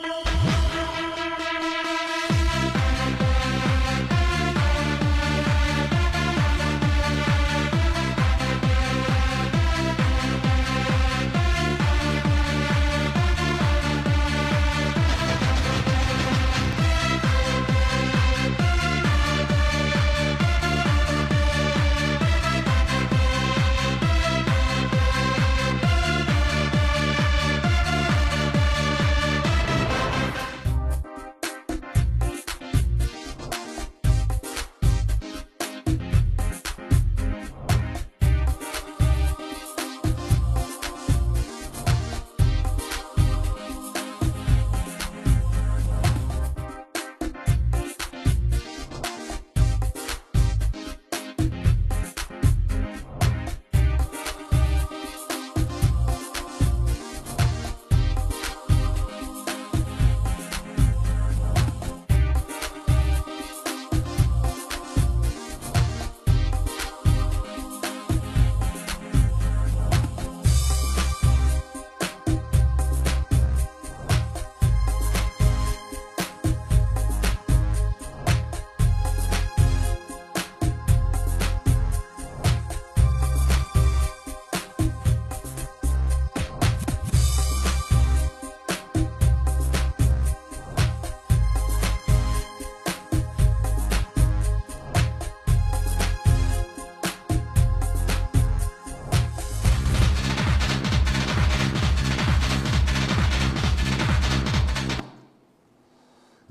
Thank you.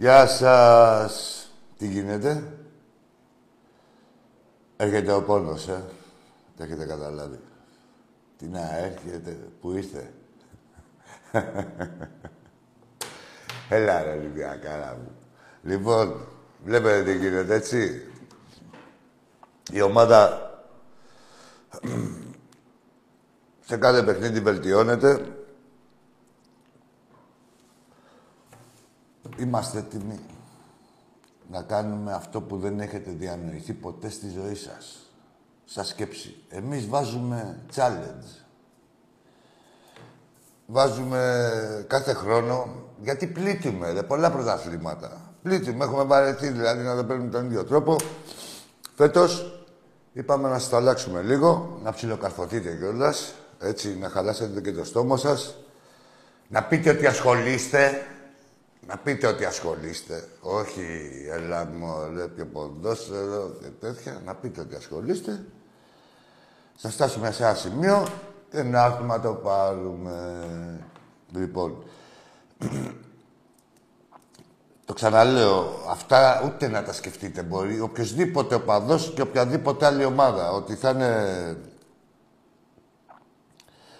Γεια σας. Τι γίνεται; Έρχεται ο πόνος, ε. Το έχετε καταλάβει. Τι να έρχεται. Πού είστε; Έλα ρε Ολυμπιακάρα μου. Λοιπόν, βλέπετε τι γίνεται, έτσι. Η ομάδα σε κάθε παιχνίδι βελτιώνεται. Είμαστε έτοιμοι να κάνουμε αυτό που δεν έχετε διανοηθεί ποτέ στη ζωή σας. Σας σκέψη. Εμείς βάζουμε challenge. Βάζουμε κάθε χρόνο, γιατί πλήττουμε, ρε, πολλά πρωταθλήματα. Πλήττουμε, έχουμε βαρεθεί δηλαδή να δεν παίρνουμε τον ίδιο τρόπο. Φέτος είπαμε να σας το αλλάξουμε λίγο, να ψιλοκαρφωθείτε κιόλας, έτσι, να χαλάσετε και το στόμα σας. Να πείτε ότι ασχολείστε, να πείτε ότι ασχολείστε. Όχι, έλα μωρέ, πιο ποδόσφαιρο και τέτοια. Να πείτε ότι ασχολείστε. Θα φτάσουμε σε ένα σημείο και να έρθουμε να το πάρουμε. Λοιπόν, το ξαναλέω, αυτά ούτε να τα σκεφτείτε μπορεί. Οποιοδήποτε οπαδός και οποιαδήποτε άλλη ομάδα, ότι θα είναι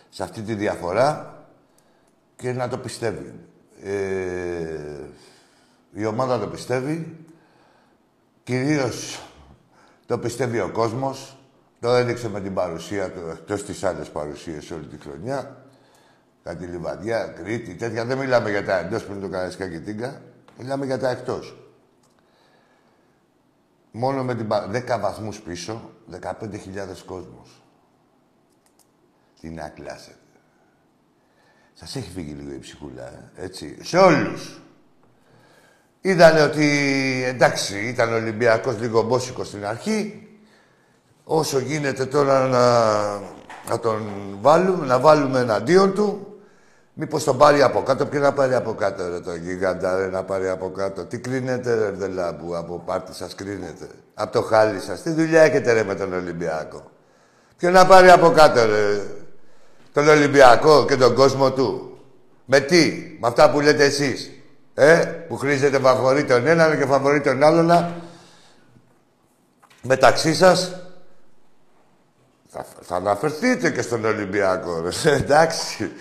σε αυτή τη διαφορά και να το πιστεύει. Ε, η ομάδα το πιστεύει. Κυρίως το πιστεύει ο κόσμος. Το έδειξε με την παρουσία του, εκτός τις άλλες παρουσίες όλη τη χρονιά. Κάτι Λιβαδιά, Κρήτη, τέτοια. Δεν μιλάμε για τα εντός πριν το Καραϊσκά και Τίγκα. Μιλάμε για τα εκτός. Μόνο με την 10 βαθμούς πίσω, 15.000 κόσμος. Τι να κλάσετε. Σας έχει φύγει λίγο η ψυχούλα, ε, έτσι. Σε όλους. Είδανε ότι, εντάξει, ήταν Ολυμπιακός λίγο μπόσικος στην αρχή. Όσο γίνεται τώρα να, να τον βάλουμε, να βάλουμε εναντίον του. Μήπως τον πάρει από κάτω. Ποιο να πάρει από κάτω, ρε, το γίγαντα, ρε, να πάρει από κάτω. Τι κρίνετε, ρε, δελάμπου, από πάρτι σας κρίνετε; Από το χάλι σας. Τι δουλειά έχετε, ρε, με τον Ολυμπιακό; Ποιο να πάρει από κάτω, ρε, τον Ολυμπιακό και τον κόσμο του. Με τι, με αυτά που λέτε εσείς. Ε, που χρήζετε φαβορή τον έναν και φαβορή τον άλλον. Μεταξύ σας θα, θα αναφερθείτε και στον Ολυμπιακό, ρε. Εντάξει.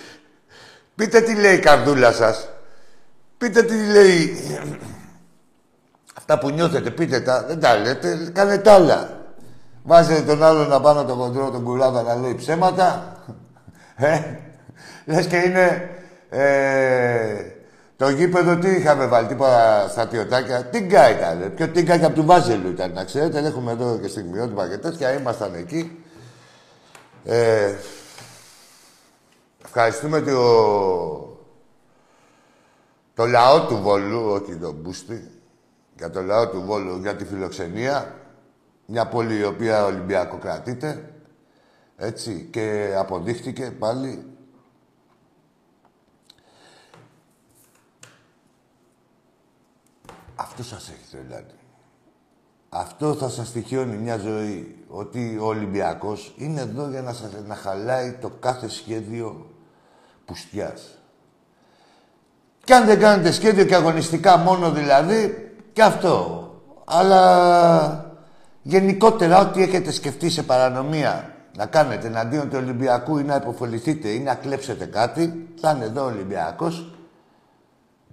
Πείτε τι λέει η καρδούλα σας. Πείτε τι λέει... Αυτά που νιώθετε, πείτε τα. Δεν τα λέτε, κάνετε άλλα. Βάζετε τον άλλον να πάνω τον κοντρό, τον κουλάδα να λέει ψέματα. Ε, λες και είναι... Ε, το γήπεδο τι είχαμε βάλει, τίποτα στρατιωτάκια. Τίγκα ήταν. Πιο τίγκα και από του Βάζελου ήταν, να ξέρετε. Έχουμε εδώ και στιγμιότυπα και τέτοια. Ήμασταν εκεί. Ε, ευχαριστούμε το, το λαό του Βόλου, όχι τον Μπούστη, για το λαό του Βόλου, για τη φιλοξενία, μια πόλη η οποία Ολυμπιακό κρατείται, έτσι, και αποδείχτηκε πάλι Αυτό σας έχει τρελάνει. Αυτό θα σας στοιχειώνει μια ζωή. Ότι ο Ολυμπιακός είναι εδώ για να σας να χαλάει το κάθε σχέδιο πουστιάς. Κι αν δεν κάνετε σχέδιο και αγωνιστικά μόνο δηλαδή, και αυτό. Αλλά γενικότερα ό,τι έχετε σκεφτεί σε παρανομία να κάνετε εναντίον του Ολυμπιακού ή να υποφοληθείτε ή να κλέψετε κάτι, θα είναι εδώ ο Ολυμπιακός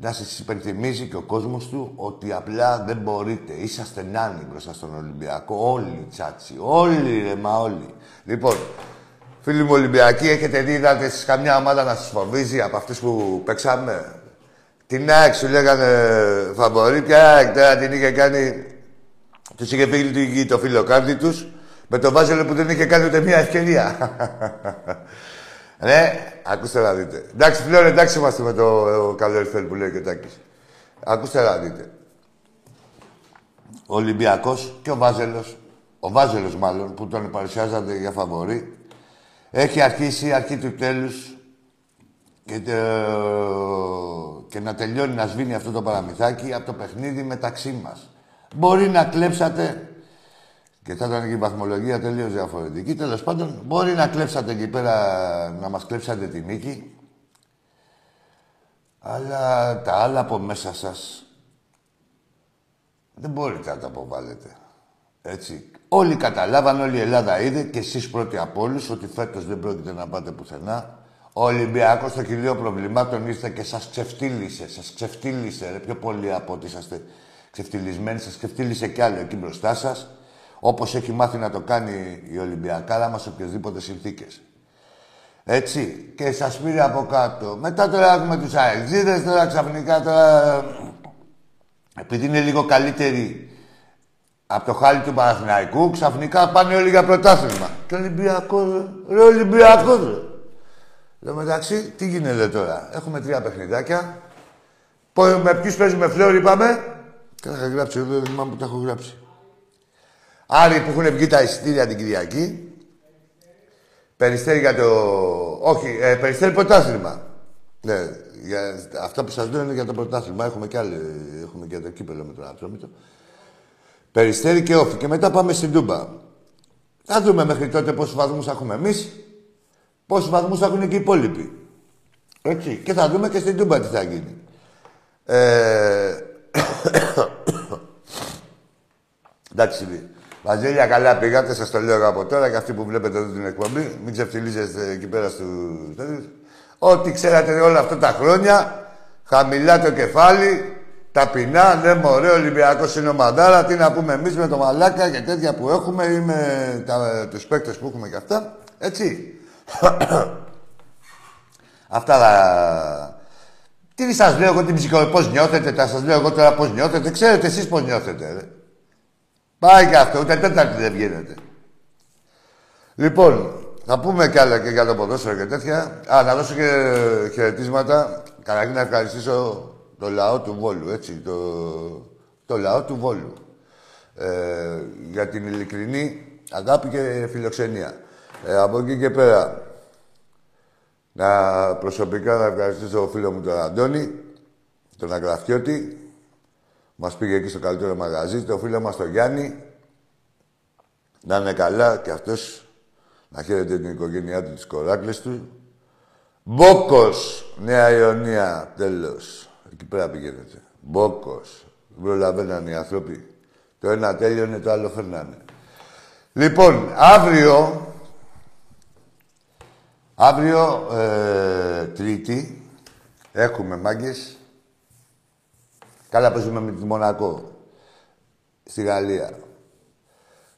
να σας υπενθυμίζει και ο κόσμος του ότι απλά δεν μπορείτε. Είσαστε νάνοι μπροστά στον Ολυμπιακό. Όλοι τσάτσι. Όλοι ρε μα όλοι. Λοιπόν, φίλοι μου Ολυμπιακοί, έχετε δει, είδατε εσείς καμιά ομάδα να σας φοβίζει από αυτούς που παίξαμε; Την ΑΕΚ σου λέγανε φαβορή, ποια ΑΕΚ τώρα την είχε κάνει... Τους είχε πει το φιλοκάρδι τους με το Βάζελο που δεν είχε κάνει ούτε μία ευκαιρία. Ναι, ακούστε να δείτε. Εντάξει, πλέον εντάξει είμαστε με το καλό Ερφέλ που λέει και ο Τάκης. Ακούστε να δείτε. Ο Ολυμπιακός και ο Βάζελος, ο Βάζελος μάλλον, που τον παρουσιάζατε για φαβορή, έχει αρχίσει αρχή του τέλους και, και να τελειώνει να σβήνει αυτό το παραμυθάκι από το παιχνίδι μεταξύ μας. Μπορεί να κλέψατε και θα ήταν και η βαθμολογία τελείως διαφορετική. Τέλος πάντων, μπορεί να κλέψατε εκεί πέρα, να μας κλέψατε τη νίκη. Αλλά τα άλλα από μέσα σας δεν μπορείτε να τα αποβάλλετε. Έτσι. Όλοι καταλάβαν, όλη η Ελλάδα είδε και εσείς πρώτοι από όλους ότι φέτος δεν πρόκειται να πάτε πουθενά. Ο Ολυμπιακός στο κυλίο προβλημάτων ήρθε και σας ξεφτύλισε. Σας ξεφτύλισε, ρε, πιο πολύ από ότι είσαστε ξεφτυλισμένοι. Σας ξεφτύλισε κι άλλο εκεί μπροστά σας. Όπως έχει μάθει να το κάνει η Ολυμπιακάρα μας σε οποιασδήποτε συνθήκες. Έτσι. Και σας πήρε από κάτω. Μετά τώρα έχουμε τους αεξίδες, τώρα ξαφνικά τώρα... Επειδή είναι λίγο καλύτεροι από το χάλι του Παναθηναϊκού, ξαφνικά πάνε όλοι για πρωτάθλημα. Και Ολυμπιακός, ρε Ολυμπιακός, ρε. Λέω μεταξύ, τι γίνεται τώρα; Έχουμε τρία παιχνιδάκια. Με ποιους παίζουμε φλόρ, είπαμε. Και θα γράψει εδώ, δεν θυμάμαι που τα έχω γράψει. Άρη που έχουν βγει τα εισιτήρια την Κυριακή. Περιστέρι για το... Όχι, ε, περιστέρι πρωτάθλημα. Ναι, για... αυτά που σας λέω είναι για το πρωτάθλημα. Έχουμε και, άλλη... Έχουμε και το κύπελο με τον Ατρόμητο. Περιστέρι και όφη. Και μετά πάμε στην Τούμπα. Θα δούμε μέχρι τότε πόσους βαθμούς έχουμε εμείς, πόσους βαθμούς έχουν και οι υπόλοιποι. Έτσι. Και θα δούμε και στην Τούμπα τι θα γίνει. Ε... Εντάξει, Βαζέλια, καλά πήγατε, σας το λέω από τώρα και αυτοί που βλέπετε εδώ την εκπομπή. Μην ξεφτυλίζεστε εκεί πέρα στους Ό,τι ξέρατε όλα αυτά τα χρόνια, χαμηλά το κεφάλι, ταπεινά, ναι μωρέ, Ολυμπιακός είναι ο Μαντάρα, τι να πούμε εμείς με το μαλάκα και τέτοια που έχουμε ή με τους παίκτες που έχουμε και αυτά. Έτσι. αυτά τα... Τι σας λέω εγώ την ψυχολογία, πώς νιώθετε, τα σας λέω εγώ τώρα πώς νιώθετε, ξέρετε εσείς πώς νιώθετε. Ρε. Πάει και αυτό, ούτε τέταρτη δεν βγαίνετε. Λοιπόν, θα πούμε κι άλλα και για το ποδόσφαιρο και τέτοια. Α, να δώσω και χαιρετίσματα. Καταρχήν να ευχαριστήσω το λαό του Βόλου, έτσι. Το, το λαό του Βόλου. Ε, για την ειλικρινή αγάπη και φιλοξενία. Ε, από εκεί και πέρα, να προσωπικά να ευχαριστήσω ο φίλο μου τον Αντώνη, τον Αγραφιώτη, μας πήγε εκεί στο καλύτερο μαγαζί, το φίλο μας τον Γιάννη. Να είναι καλά και αυτός να χαίρεται την οικογένειά του, τις κοράκλες του. Μπόκος, Νέα Ιωνία, τέλος. Εκεί πέρα πηγαίνετε. Μπόκος. Προλαβαίναν οι άνθρωποι. Το ένα τέλειωνε, το άλλο φέρνανε. Λοιπόν, αύριο, αύριο, ε, Τρίτη, έχουμε μάγκες, Καλά παίζουμε με τη Μονακό. Στη Γαλλία.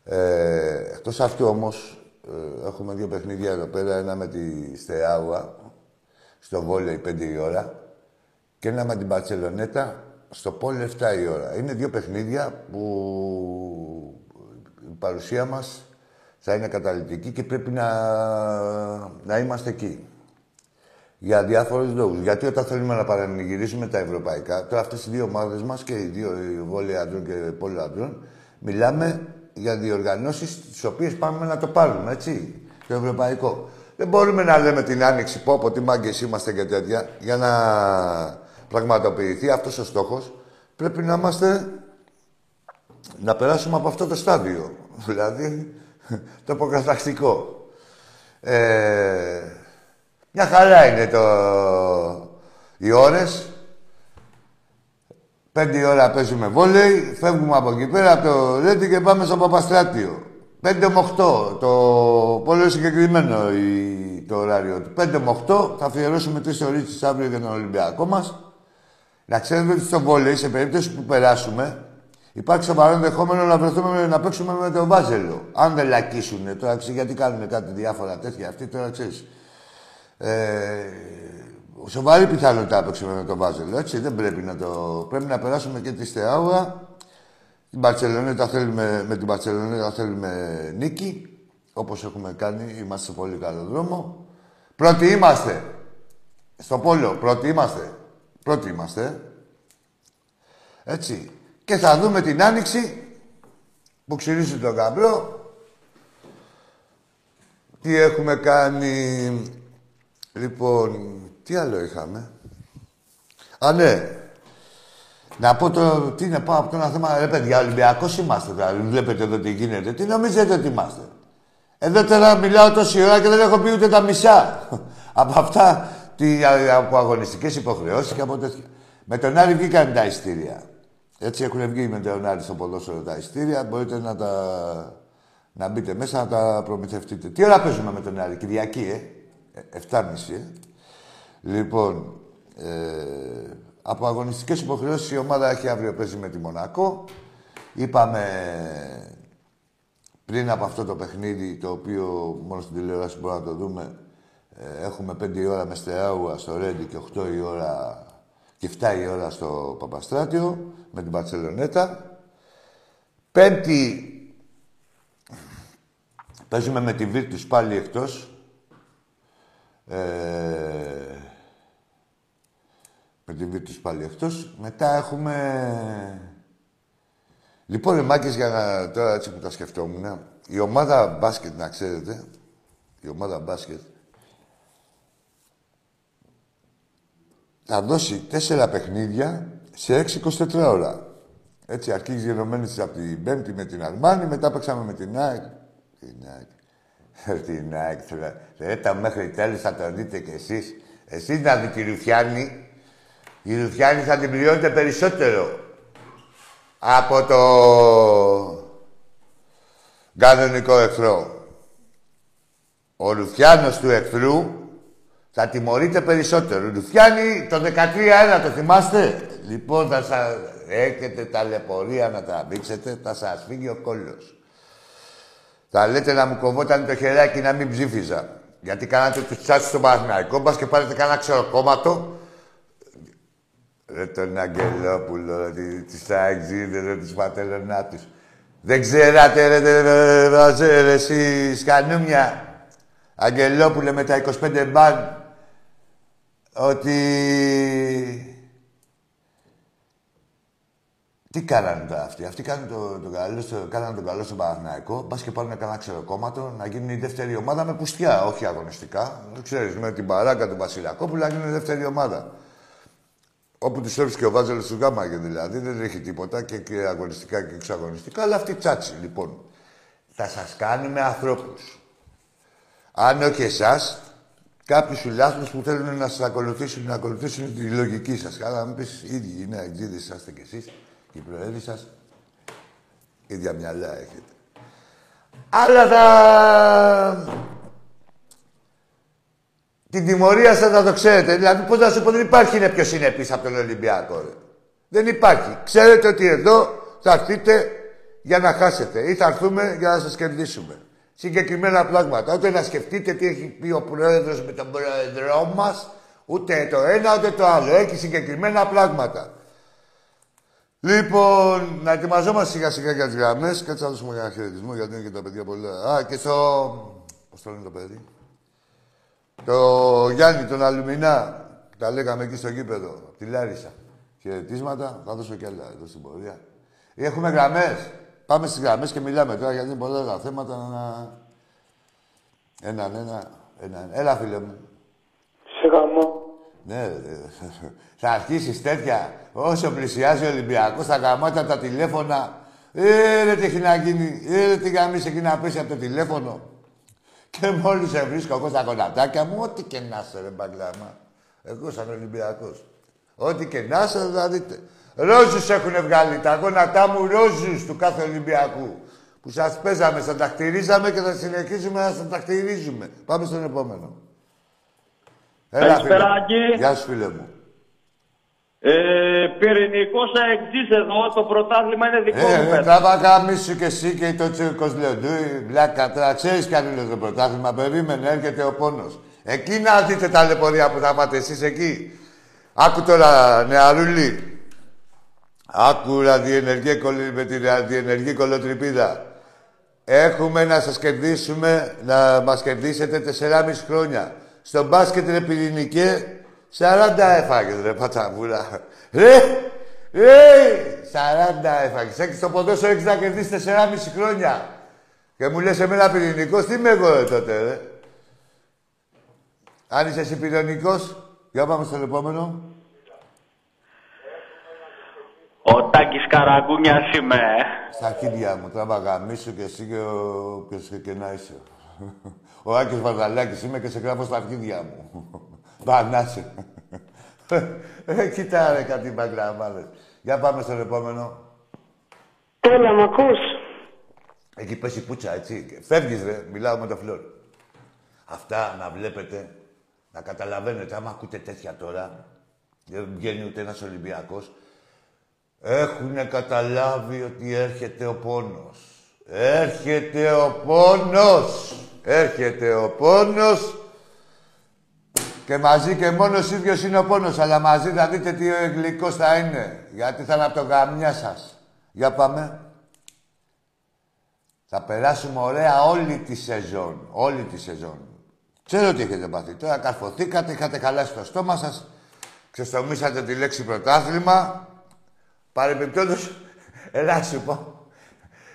Ε, εκτός αυτού όμως, ε, έχουμε δύο παιχνίδια εδώ πέρα. Ένα με τη Στεάουα, στο Βόλεϊ 5 η ώρα. Και ένα με την Παρσελονέτα, στο Πόλε 7 η ώρα. Είναι δύο παιχνίδια που η παρουσία μας θα είναι καταλητική και πρέπει να, να είμαστε εκεί. Για διάφορους λόγους. Γιατί όταν θέλουμε να παρανηγυρίσουμε τα ευρωπαϊκά, τώρα αυτές οι δύο ομάδες μας και οι δύο, οι βόλοι αντρών και οι πόλοι αντρών, μιλάμε για διοργανώσεις τις οποίες πάμε να το πάρουμε, έτσι. Το ευρωπαϊκό. Δεν μπορούμε να λέμε την άνοιξη πω από τι μάγκες είμαστε και τέτοια για να πραγματοποιηθεί αυτός ο στόχος. Πρέπει να είμαστε να περάσουμε από αυτό το στάδιο. Δηλαδή, το αποκαταστικό. Ε, μια χαρά είναι το... οι ώρες. Πέντε ώρα παίζουμε βόλεϊ, φεύγουμε από εκεί πέρα από το Ρέντι και πάμε στο Παπαστράτιο. Πέντε με οχτώ, το πολύ συγκεκριμένο η... το ωράριο του. Πέντε με οχτώ θα αφιερώσουμε τρεις ώρες αύριο για τον Ολυμπιακό μας. Να ξέρετε ότι στο βόλεϊ, σε περίπτωση που περάσουμε, Υπάρχει σοβαρό ενδεχόμενο να βρεθούμε να παίξουμε με τον Βάζελο. Αν δεν λακίσουν τώρα, γιατί κάνουν κάτι διάφορα τέτοια. Αυτοί τώρα ξέρεις. Ε, σοβαρή πιθανότητα να παίξουμε με τον Βάζελο. Έτσι δεν πρέπει να το. Πρέπει να περάσουμε και τη Στεάουρα. Την Μπαρσελονέτα θέλουμε, με την Μπαρσελονέτα θέλουμε νίκη. Όπως έχουμε κάνει, είμαστε σε πολύ καλό δρόμο. Πρώτοι είμαστε. Στο πόλο, πρώτοι είμαστε. Πρώτοι είμαστε. Έτσι. Και θα δούμε την άνοιξη που ξυρίζει τον καμπρό. Τι έχουμε κάνει. Λοιπόν, τι άλλο είχαμε; Α, ναι. Να πω το, τι είναι πάω από το ένα θέμα. Ρε παιδιά, Ολυμπιακός είμαστε τώρα. Βλέπετε εδώ τι γίνεται. Τι νομίζετε ότι είμαστε; Εδώ τώρα μιλάω τόση ώρα και δεν έχω πει ούτε τα μισά. από αυτά, τι, από αγωνιστικές υποχρεώσεις και από τέτοια. Με τον Άρη βγήκαν τα ειστήρια. Έτσι έχουν βγει με τον Άρη στο ποδόσφαιρο τα ειστήρια. Μπορείτε να τα... να μπείτε μέσα να τα προμηθευτείτε. Τι ώρα παίζουμε με τον Άρη, Κυριακή, ε; 7.30, ε. Λοιπόν, ε, από αγωνιστικές υποχρεώσεις η ομάδα έχει αύριο παίζει με τη Μονακό. Είπαμε πριν από αυτό το παιχνίδι, το οποίο μόνο στην τηλεόραση μπορούμε να το δούμε, ε, έχουμε 5 η ώρα με Στεάουα στο Ρέντι και 8 η ώρα και 7 η ώρα στο Παπαστράτιο με την Παρσελονέτα. Πέμπτη παίζουμε με τη Βίρτους πάλι εκτός. Ε, με τη Βίρτους πάλι εκτός. Μετά έχουμε... Λοιπόν, ρε μάκες, για να... τώρα έτσι που τα σκεφτόμουν, η ομάδα μπάσκετ, να ξέρετε, η ομάδα μπάσκετ, θα δώσει τέσσερα παιχνίδια σε 6-24 ώρα. Έτσι, αρχίζει γενομένη από την Πέμπτη με την Αρμάνη, μετά παίξαμε με την ΑΕΚ. Την ΑΕΚ. την ΑΕΚ. Ρε, μέχρι τέλους θα το δείτε κι εσείς. Εσείς να δείτε τη Ρουφιάνη. Η Ρουφιάνη θα την πληρώνετε περισσότερο από το κανονικό εχθρό. Ο Ρουφιάνος του εχθρού θα τιμωρείτε περισσότερο. Ρουφιάνη το 13-1 το θυμάστε; Λοιπόν, θα σας έχετε ταλαιπωρία να τραβήξετε, θα σας φύγει ο κόλλος. Θα λέτε να μου κοβόταν το χεράκι να μην ψήφιζα. Γιατί κάνατε τους τσάτσους στον Παναθηναϊκό, μπας και πάρετε κανένα ξεροκόμματο. Ρε τον Αγγελόπουλο, τις ρε τους πατελονάτους. Δεν ξέρατε, ρε, ρε, ρε, ρε, ρε, ρε, εσύ, σκανούμια. Αγγελόπουλε με τα 25 μπαν ότι... Τι κάνανε τώρα αυτοί; Αυτοί κάνανε το, το καλό, στο, κάνανε τον καλό στον Παναθηναϊκό. Μπας και πάρουν κανένα ξεροκόμματο να γίνουν η δεύτερη ομάδα με πουστιά, όχι αγωνιστικά. Δεν ξέρεις, με την παράκα του Βασιλακόπουλου να γίνουν η δεύτερη ομάδα. Όπου τους έβρισκε ο Βάζελος του Γκάμαγε δηλαδή, δεν έχει τίποτα και, και αγωνιστικά και εξαγωνιστικά, αλλά αυτή τσάτσι λοιπόν. Θα σας κάνουμε ανθρώπους. Αν όχι εσάς, κάποιους φιλάθλους που θέλουν να σας ακολουθήσουν, να ακολουθήσουν τη λογική σας. Καλά, μην πεις ίδιοι είναι αγγλίδε, είσαστε κι εσείς και οι προέδροι σας. ίδια μυαλά έχετε. Αλλά θα. Την τιμωρία σας θα το ξέρετε. Δηλαδή, πώς να σου πω, δεν υπάρχει είναι πιο συνεπής από τον Ολυμπιακό. Ρε. Δεν υπάρχει. Ξέρετε ότι εδώ θα έρθετε για να χάσετε ή θα έρθουμε για να σας κερδίσουμε συγκεκριμένα πράγματα. Ούτε να σκεφτείτε τι έχει πει ο πρόεδρος με τον πρόεδρό μας, ούτε το ένα ούτε το άλλο. Έχει συγκεκριμένα πράγματα. Λοιπόν, να ετοιμαζόμαστε σιγά σιγά για τις γραμμές. Κάτσε να δώσουμε ένα χαιρετισμό γιατί είναι και τα παιδιά πολύ. Α, και στο. Πώς το λένε το παιδί; Το Γιάννη, τον Αλουμινά. Τα λέγαμε εκεί στο γήπεδο, τη Λάρισα. Χαιρετίσματα, θα δώσω κι άλλα εδώ στην πορεία. Έχουμε γραμμές. Πάμε στις γραμμές και μιλάμε τώρα γιατί είναι πολλά τα θέματα να. Έναν, ένα, έναν. Έλα, φίλε μου. Σε γαμώ. Ναι, θα αρχίσεις τέτοια. Όσο πλησιάζει ο Ολυμπιακός, θα γαμάτα τα τηλέφωνα. Ε, ρε, τι έχει να γίνει. Ε, ρε, τι γαμίσει εκεί να πέσει από το τηλέφωνο. Και μόλις σε βρίσκω εγώ στα κονατάκια μου, ό,τι και να σε, ρε μπαγκλάμα. Εγώ σαν Ολυμπιακός. Ό,τι και να σε, θα δείτε. Ρόζους έχουν βγάλει τα γόνατά μου, ρόζους του κάθε Ολυμπιακού. Που σας παίζαμε, σας τα χτυρίζαμε και θα συνεχίσουμε να σας τα χτυρίζουμε. Πάμε στον επόμενο. Έλα, Καλησπέρα, φίλε. Άκη. Γεια σου, φίλε μου. Ε, Πυρηνικός αεξής εδώ, το πρωτάθλημα είναι δικό Ε, μου. ε, πες. τραβά καμίσου και εσύ και το τσίρκος Λεοντούι, μπλάκα τώρα. Ξέρεις κι αν είναι το πρωτάθλημα, περίμενε, έρχεται ο πόνος. Εκεί να δείτε τα λεπορία που θα πάτε εσείς εκεί. Άκου τώρα, νεαρούλη. Άκου ραδιενεργή, κολλη- με τη ραδιενεργή κολοτριπίδα. Έχουμε να σας κερδίσουμε, να μας κερδίσετε 4,5 χρόνια. Στο μπάσκετ ρε πυρηνικέ, 40 έφαγες ρε πατσαβούλα. Ρε, ρε, 40 έφαγες. Έχεις στο ποδόσφαιρο έχεις να κερδίσεις 4,5 χρόνια. Και μου λες εμένα πυρηνικός, τι είμαι εγώ ρε, τότε ρε. Αν είσαι εσύ πυρηνικός, για πάμε στον επόμενο. Ο Τάκης Καραγκούνιας είμαι. Στα αρχίδια μου, τράβα γαμίσου και εσύ και ο... ποιος και, και να είσαι. Ο Άκης Βαρδαλάκης είμαι και σε γράφω στα αρχίδια μου. Πανάσε. Ε, κοίτα ρε κάτι μπαγκλαμάδες. Για πάμε στον επόμενο. Έλα, μ' ακούς; Εκεί πέσει πουτσα, έτσι. Φεύγεις ρε, μιλάω με το φλόρ. Αυτά να βλέπετε, να καταλαβαίνετε, άμα ακούτε τέτοια τώρα, δεν βγαίνει ούτε ένας Ολυμπιακός, έχουν καταλάβει ότι έρχεται ο πόνος. Έρχεται ο πόνος. Έρχεται ο πόνος. Και μαζί και μόνος ίδιος είναι ο πόνος. Αλλά μαζί θα δείτε τι γλυκός θα είναι. Γιατί θα είναι από το γαμιά σας. Για πάμε. Θα περάσουμε ωραία όλη τη σεζόν. Όλη τη σεζόν. Ξέρω τι έχετε πάθει. Τώρα καρφωθήκατε, είχατε χαλάσει το στόμα σας. Ξεστομίσατε τη λέξη πρωτάθλημα. Παρεμπιπτόντως, ελά να σου πω.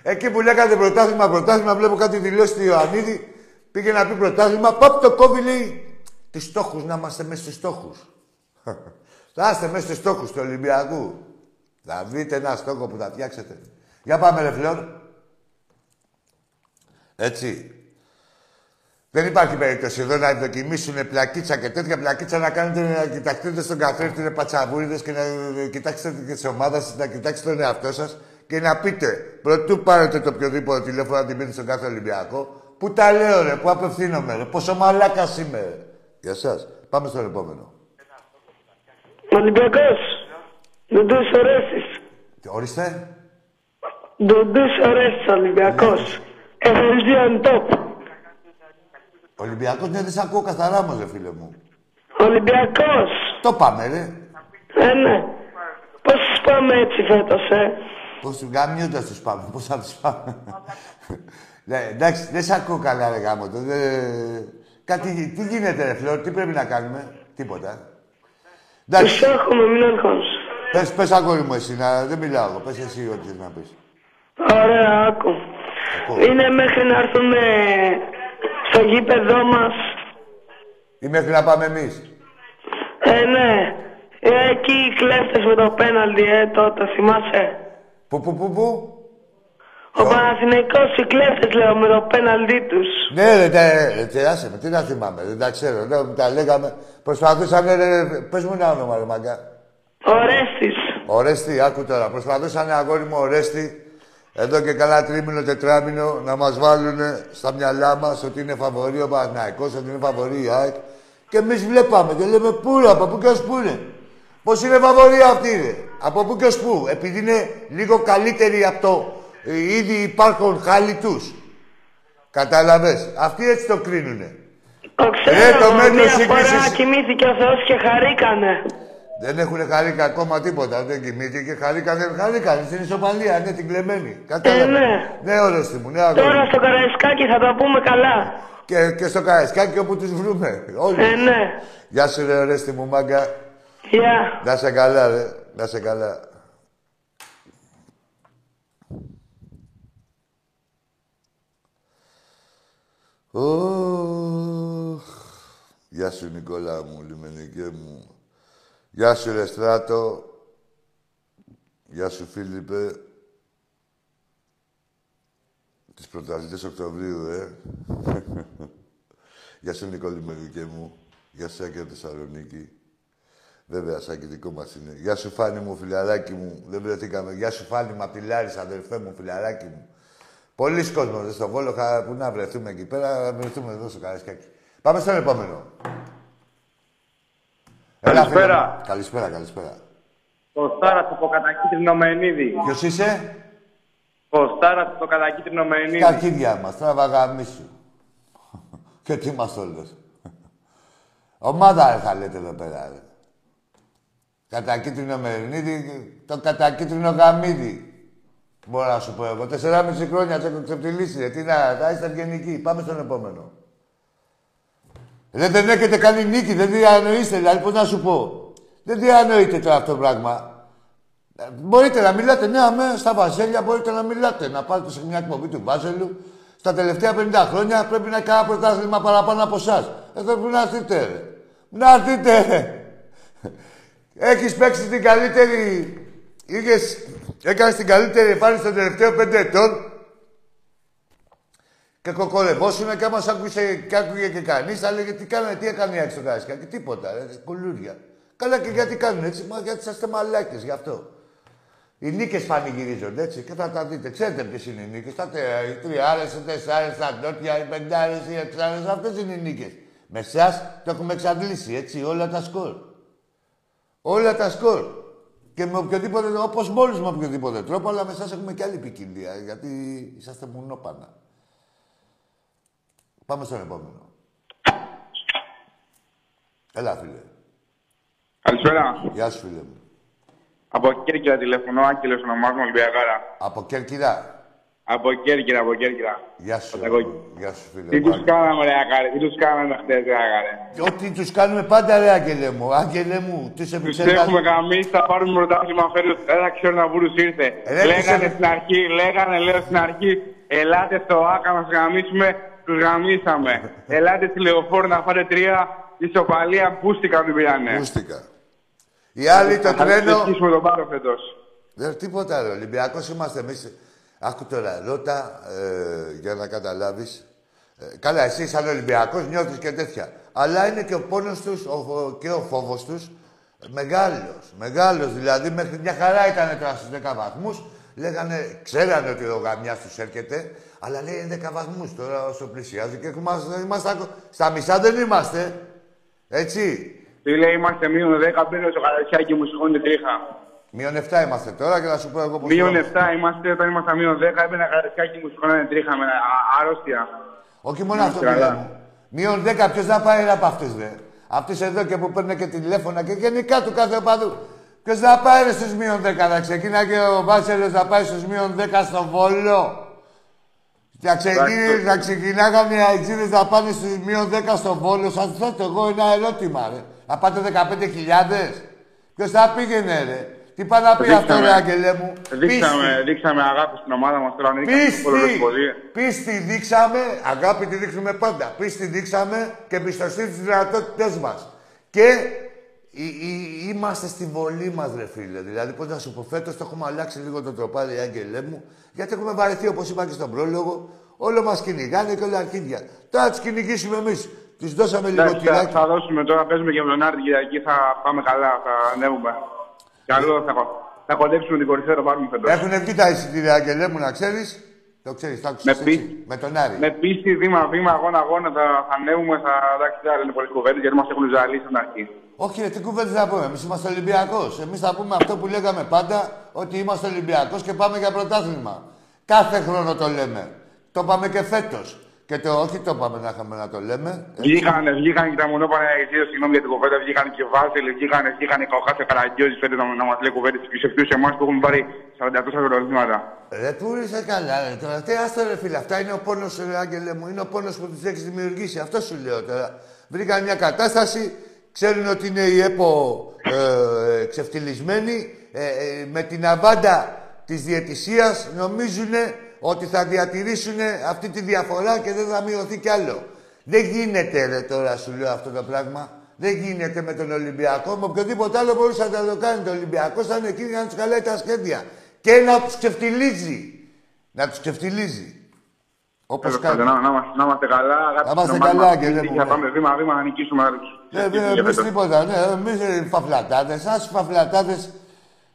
Εκεί που λέγατε πρωτάθλημα, πρωτάθλημα, βλέπω κάτι δηλώσει του Ιωαννίδη. Πήγε να πει πρωτάθλημα, παπ το κόβει, λέει. Τους στόχους, να είμαστε μέσα στους στόχους. Θα είστε μέσα στους στόχους του Ολυμπιακού. Θα βρείτε ένα στόχο που θα φτιάξετε. Για πάμε, ρε Φλόρ. Έτσι. Δεν υπάρχει περίπτωση εδώ να δοκιμήσουν πλακίτσα και τέτοια πλακίτσα να κάνετε να κοιταχτείτε στον καθρέφτη ρε πατσαβούριδες και να κοιτάξετε και τη ομάδα σας, να κοιτάξετε τον εαυτό σας και να πείτε πρωτού πάρετε το οποιοδήποτε τηλέφωνο να την πείτε στον κάθε Ολυμπιακό. Πού τα λέω ρε, πού απευθύνομαι ρε, πόσο μαλάκα είμαι ρε. Για σας. Πάμε στον επόμενο. Ολυμπιακός. Ντουντούς Ορέστης. Τι, Ορίστε. Ντουντούς Ορέστης Ολυμπιακός. FLG on top. Ολυμπιακός, ναι, δεν σε ακούω καθαρά όμως, ρε φίλε μου. Ολυμπιακός. Το πάμε, ρε. Ε, ναι. Πώς τους πάμε έτσι φέτος, ε; Πώς του γαμιούντας τους πάμε, πώς θα τους πάμε. Ναι, εντάξει, δεν σε ακούω καλά, ρε γάμο. το, δεν- Κάτι, τι γίνεται, ρε Φλόρ, τι πρέπει να κάνουμε; Τίποτα. Τους Εντάξει, έχουμε, μην αγχώνεσαι. πες, πες αγόρι μου εσύ, να, δεν μιλάω εγώ. Πες εσύ ό,τι θες να πεις. Ωραία, άκου. Ακούω. Είναι μέχρι να έρθουν ε, στο γήπεδό μας. Ή μέχρι να πάμε εμείς. Ε, ναι. Ε, εκεί οι κλέφτες με το πέναλτι, ε, τότε, θυμάσαι; Πού, πού, πού, πού; Ο Παναθηναϊκός, οι κλέφτες, λέω, με το πέναλτι τους. Ναι, ρε, τε, ρε, τεράσε με, τι να θυμάμαι, δεν τα ξέρω. Ναι, τα λέγαμε, προσπαθούσαν, ρε, πες μου ένα όνομα, ρε μαγκά. Ορέστης. Ορέστη, άκου τώρα. Προσπαθούσαν αγόρι μου Ορέστη, εδώ και καλά τρίμηνο, τετράμινο, να μας βάλουν στα μυαλά μας ότι είναι φαβορή ο Παναθηναϊκός, ότι είναι φαβορή η ΑΕΚ. Και εμείς βλέπαμε και λέμε πού ρε, από πού και ως πού είναι; Πώς είναι φαβορή αυτή ρε; Από πού και ως πού; Επειδή είναι λίγο καλύτερη από το ε, ήδη υπάρχον χάλι τους. Κατάλαβες. Αυτοί έτσι το κρίνουνε. Το ξέρω, Ε, το μέτρο μία σύγκρισης- φορά κοιμήθηκε ο Θεός και χαρήκανε. Δεν έχουν χαρεί ακόμα τίποτα. Δεν κοιμήθηκε και χαρήκαν, δεν χαρήκαν. Στην ισοπαλία, ναι, την κλεμμένη. Κατάλαβες. Ε, ναι. Ναι, ορέστη μου, ναι, αγόρι. Τώρα στο Καραϊσκάκι θα τα πούμε καλά. Και, και στο Καραϊσκάκι όπου τους βρούμε. Όλοι. Ε, ναι. Γεια σου ρε Ορέστη μου μάγκα. Γεια. Να σε καλά ρε. Να σε καλά. Ωχ. Γεια σου Νικόλα μου, λιμενικέ μου. Γεια σου ρε Στράτο. Γεια σου Φίλιππε. Τις πρωταθλητές Οκτωβρίου, ε. Γεια σου Νικόλη Μερικέ μου. Γεια σου Σάκη από Θεσσαλονίκη. Βέβαια, Σάκη δικό μας είναι. Γεια σου Φάνη μου, φιλαράκι μου. Δεν βρεθήκαμε. Γεια σου Φάνη μου, απ' τη Λάρισα, αδερφέ μου, φιλαράκι μου. Πολλοί κόσμος δεν στο Βόλο, χα- που να βρεθούμε εκεί πέρα, να βρεθούμε εδώ στο Καραϊσκάκι. Πάμε στον επόμενο. Έλα, φίλε Καλησπέρα. μου. Καλησπέρα, καλησπέρα. Κοστάρα από κατακίτρινο Μενίδη. Ποιος είσαι; Κοστάρα από κατακίτρινο Μενίδη. Τα αρχίδια μας, τραβάγα μίσου. Και τι είμαστε όλος. Ομάδα ρε, θα λέτε εδώ πέρα, ρε. Κατακίτρινο Μερινίδη, το κατακίτρινο γαμίδι. Μπορώ να σου πω εγώ. Τεσσεράμιση χρόνια το έχω ξεφτυλίσει. ρε. Τι να, θα είστε ευγενικοί. Πάμε στον επόμενο. Ρε, δεν έχετε κάνει νίκη, δεν διανοείστε, δηλαδή, πώς να σου πω. Δεν διανοείτε τώρα αυτό το πράγμα. Ε, Μπορείτε να μιλάτε, ναι, αμέ, στα Βασέλια μπορείτε να μιλάτε. Να πάτε σε μια εκπομπή του Βάζελου. Στα τελευταία 50 χρόνια πρέπει να κάνει ένα πρωτάθλημα παραπάνω από εσάς. Εδώ πρέπει να έρθετε, ρε. Να έρθετε, ρε. Έχεις παίξει την καλύτερη... Είχες... Έκανες την καλύτερη εμφάνιση των τελευταίων πέντε ετών και κοκορευόσουν και άμα σ' άκουσε και άκουγε και κανείς, θα λέγε τι κάνανε, τι έκανε η Άκη στο Καραϊσκάκι, και τίποτα, ρε, κουλούρια. Καλά και γιατί κάνουν έτσι, μα γιατί είσαστε μαλάκες γι' αυτό. Οι νίκες πανηγυρίζονται έτσι και θα τα δείτε. Ξέρετε ποιες είναι οι νίκες. Τα τε- οι τριάρες, οι τεσσάρες, τα νότια, οι πεντάρες, οι εξάρες. Αυτές είναι οι νίκες. Με εσάς το έχουμε εξαντλήσει έτσι όλα τα σκορ. Όλα τα σκορ. Και με οποιοδήποτε, όπως με όλου με οποιοδήποτε τρόπο, αλλά με εσάς έχουμε και άλλη ποικιλία γιατί είσαστε μουνόπανα. Πάμε στον επόμενο. Έλα, φίλε. Καλησπέρα. Γεια σου, φίλε μου. Από Κέρκυρα τηλεφωνώ, Άγγελος ονομάζομαι Ολυμπιακάρα. Από Κέρκυρα. Από Κέρκυρα, από Κέρκυρα. Γεια σου. Παταγώκη. Γεια σου, φίλε Τι μου. τους κάναμε ρε Ακάρε, τι τους κάναμε χτες ρε Ακάρε. Ό,τι τους κάνουμε πάντα, ρε Άγγελε μου. Άγγελε μου, τους Τους επεξεργαζόμαστε. έχουμε γαμίσει, θα πάρουμε πρωτάθλημα φέτος. Ένα ξέρω να βούρους ήρθε. Ρε, λέγανε τους- στην αρχή, λέγανε λέω στην αρχή, ελάτε στο ΆΚΑ να σας γαμίσουμε, τους γαμίσαμε. ελάτε στη λεωφόρο να φάτε τρία, ισοπαλία, πούστηκα την πήρανε. Πούστηκα. Οι άλλοι το Θα τρένο... συνεχίσουμε τον πάρο φέτος. Δεν τίποτα, ρε. Ολυμπιακός είμαστε εμείς. Άκου τώρα, ρώτα, ε, για να καταλάβεις. Ε, καλά, εσύ σαν Ολυμπιακός νιώθεις και τέτοια. Αλλά είναι και ο πόνος τους ο, φο- και ο φόβος τους ε, μεγάλος. Μεγάλος, δηλαδή μέχρι μια χαρά ήταν τώρα στους 10 βαθμούς. Λέγανε, ξέρανε ότι ο γαμιάς τους έρχεται, αλλά λέει είναι 10 βαθμούς τώρα όσο πλησιάζει και είμαστε, είμαστε ακο- στα μισά δεν είμαστε. Έτσι. Τι λέει, είμαστε μείον 10, μπαίνω στο καλατσιάκι μου, σηκώνει τρίχα. Μείον 7 είμαστε τώρα και θα σου πω εγώ πώς Μείον το- 7 είμαστε, όταν ήμασταν μείον 10, έμπαινα καρδισκάκι μου σηκώνανε τρίχα με α- αρρώστια. Όχι μόνο Ναι, αυτό καλά. φίλε μου. Μείον 10, ποιος να πάει από αυτέ, δε. Αυτέ εδώ και που παίρνουν και τηλέφωνα και γενικά του κάθε οπαδού. Ποιος να πάει ρε στους μείον 10, να ξεκινά και ο Μπάτσελο να πάει στους μείον 10 στο βόλο. Να, ξεκινήσει, Εντάξει. να ξεκινάγανε οι αεξίδες να πάνε στους μείον 10 στο Βόλο. Σας θέτω εγώ ένα ερώτημα, ρε. Να πάτε 15.000. Ποιος θα πήγαινε, ρε. Τι πάει να πεις Δείξαμε. αυτό, ρε, Άγγελε μου; Δείξαμε, δείξαμε αγάπη στην ομάδα μας τώρα, νίκαμε Πίστη! το πολύ πολύ. Πίστη δείξαμε, αγάπη τη δείχνουμε πάντα. Πίστη δείξαμε και εμπιστοσύνη στις δυνατότητές μας. Και εί- εί- είμαστε στη βολή μας, ρε φίλε. Δηλαδή, πώς να σου πω, φέτος το έχουμε αλλάξει λίγο το τροπάρι, άγγελέ μου, γιατί έχουμε βαρεθεί, όπως είπα και στον πρόλογο, όλο μας κυνηγάνε και όλα αρχίδια. Τώρα τους κυνηγήσουμε εμείς. Τους δώσαμε λίγο Εντάξει, θα, τυράκι. θα δώσουμε τώρα, παίζουμε και με τον Άρη την Κυριακή, θα πάμε καλά, θα ανέβουμε. Καλό, θα, θα κοντέψουμε την κορυφαία, θα το πάρουμε φέτος. Έχουν βγει τα εισιτήρια, άγγελέ μου, να ξέρεις; Το ξέρεις, το άκουσες Με έτσι; πίστη. Με τον Άρη. Με πίστη, βήμα-βήμα, αγώνα-αγώνα, θα, θα ανέβουμε, θα, εντάξει, δεν είναι πολλές κουβέντες, γιατί μας έχουν ζαλίσει στην αρχή. Όχι, ρε, τι κουβέντες θα πούμε. Εμείς είμαστε Ολυμπιακός. Εμείς θα πούμε αυτό που λέγαμε πάντα, ότι είμαστε Ολυμπιακός και πάμε για πρωτάθλημα. Κάθε χρόνο το λέμε. Το πάμε και φέτος. Και το όχι το πάμε να είχαμε να το λέμε. Βγήκανε, βγήκανε και τα μονόπανα εξήγηση, συγγνώμη για την κουβέντα, βγήκαν και Βάζελ, βγήκανε, βγήκανε και ο Χάσε Καραγκιόζης φέτο να, να μας λέει κουβέντε σε αυτού εμάς που έχουμε πάρει 40 τόσα πρωταθλήματα. Ρε που είσαι καλά, ρε τώρα. Τι άστο ρε φίλε, αυτά είναι ο πόνος, ρε Άγγελε μου, είναι ο πόνος που τους έχεις δημιουργήσει. Αυτό σου λέω τώρα. Βρήκαν μια κατάσταση, ξέρουν ότι είναι η ΕΠΟ ε, ε, ξεφτυλισμένη, ε, ε, με την αβάντα της διαιτησίας νομίζουν ότι θα διατηρήσουν αυτή τη διαφορά και δεν θα μειωθεί κι άλλο. Δεν γίνεται ρε τώρα σου λέω αυτό το πράγμα. Δεν γίνεται με τον Ολυμπιακό. Με οποιοδήποτε άλλο μπορούσε να το κάνει. Το Ολυμπιακό θα είναι εκεί για να τους καλάει τα σχέδια. Και να τους ξεφτιλίζει. Να τους ξεφτιλίζει. Όπως Τέλος κάνει. πάντων, Να, να, είμαστε- να είμαστε καλά, αγάπη Να είμαστε στην ομάδα καλά, μας. κύριε μου, Θα ναι. πάμε βήμα-βήμα να νικήσουμε. Ε, εμείς τίποτα, ναι. Εμείς φαφλατάδες. Α του φαφλατάδες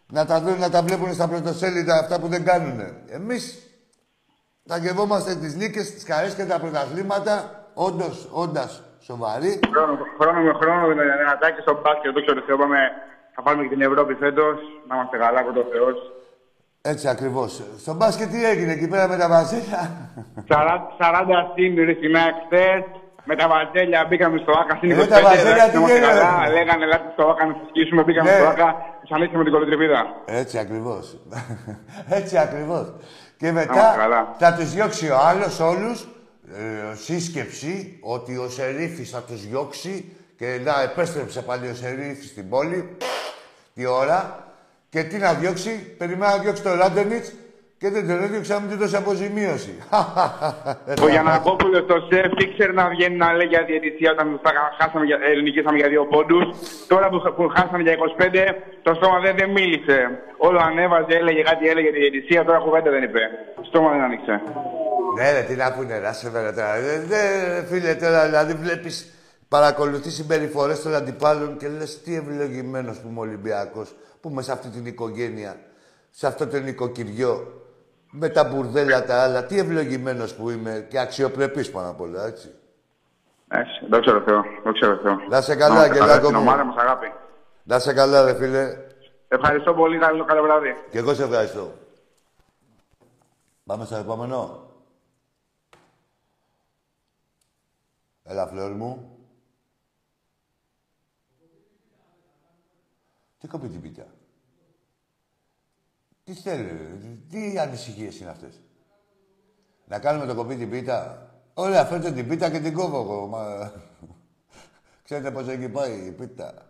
να τα δουν, να τα βλέπουν στα πρωτοσέλιδα αυτά που δεν κάνουν. Εμείς θα γευόμαστε τις νίκες, τις χαρές και τα πρωταθλήματα, όντως, όντας σοβαροί. Χρόνο, χρόνο με χρόνο, με ένα τάκι στο μπάσκετ, το ξέρω, πάμε, θα πάρουμε και την Ευρώπη φέτος. Να είμαστε καλά, πρώτο Θεός. Έτσι ακριβώς. Στο μπάσκετ τι έγινε εκεί πέρα με τα βασίλια; 40 συν ρηθινά χθες. Με τα βαζέλια μπήκαμε στο ΑΚΑ στην Ε, 25. με τα βαζέλια εντάξει, τι να είμαστε γίνεται, καλά. ρε. Λέγανε, ελάτε στο ΑΚΑ να συσκήσουμε. Μπήκαμε Ναι. στο ΑΚΑ, ξανοίξαμε την κολοτριβίδα. Έτσι ακριβώς. Έτσι ακριβώς. Και είμαστε μετά καλά. θα τους διώξει ο άλλος όλους. Ε, σύσκεψη ότι ο Σερίφη θα τους διώξει και να επέστρεψε πάλι ο Σερίφη στην πόλη. Τι ώρα. Και τι να διώξει, περιμένει να διώξει το Ράντονιτ και δεν τον έδιωξε να μην του δώσει αποζημίωση. Ο Γιανακόπουλος το σεφ ήξερε να βγαίνει να λέει για διαιτησία όταν θα χάσαμε για, ε, νικήσαμε για δύο πόντους. Τώρα που, που χάσαμε για 25, το στόμα δεν, δεν μίλησε. Όλο ανέβαζε, έλεγε κάτι, έλεγε για τη διαιτησία, τώρα κουβέντα δεν είπε. Στόμα δεν άνοιξε. Ναι, ρε, τι να πούνε, να σε φέρε τώρα. Ε, Ναι, ρε, φίλε, τώρα δηλαδή βλέπεις, παρακολουθείς συμπεριφορές των αντιπάλων και λες τι ευλογημένος που είμαι Ολυμπιακός, που είμαι σε αυτή την οικογένεια, σε αυτό το νοικοκυριό, με τα μπουρδέλα τα άλλα. Τι ευλογημένος που είμαι και αξιοπρεπής πάνω απ' όλα, έτσι. Έτσι, δεν ξέρω Θεό, δεν ξέρω Θεό. Να σε καλά, Να είμαστε Αγγελάκο Στην μου. ομάδα μας, αγάπη. Να σε καλά, ρε φίλε. Ευχαριστώ πολύ, καλό, καλό βράδυ. Και εγώ σε ευχαριστώ. Πάμε στο επόμενο. Έλα, φλόρ μου. Τι κοπεί την πίτα. Τι θέλει, τι ανησυχίες είναι αυτές; Να κάνουμε το κοπεί την πίτα; Ωραία, φέρτε την πίτα και την κόβω εγώ. Μα... Ξέρετε πώς εκεί πάει η πίτα;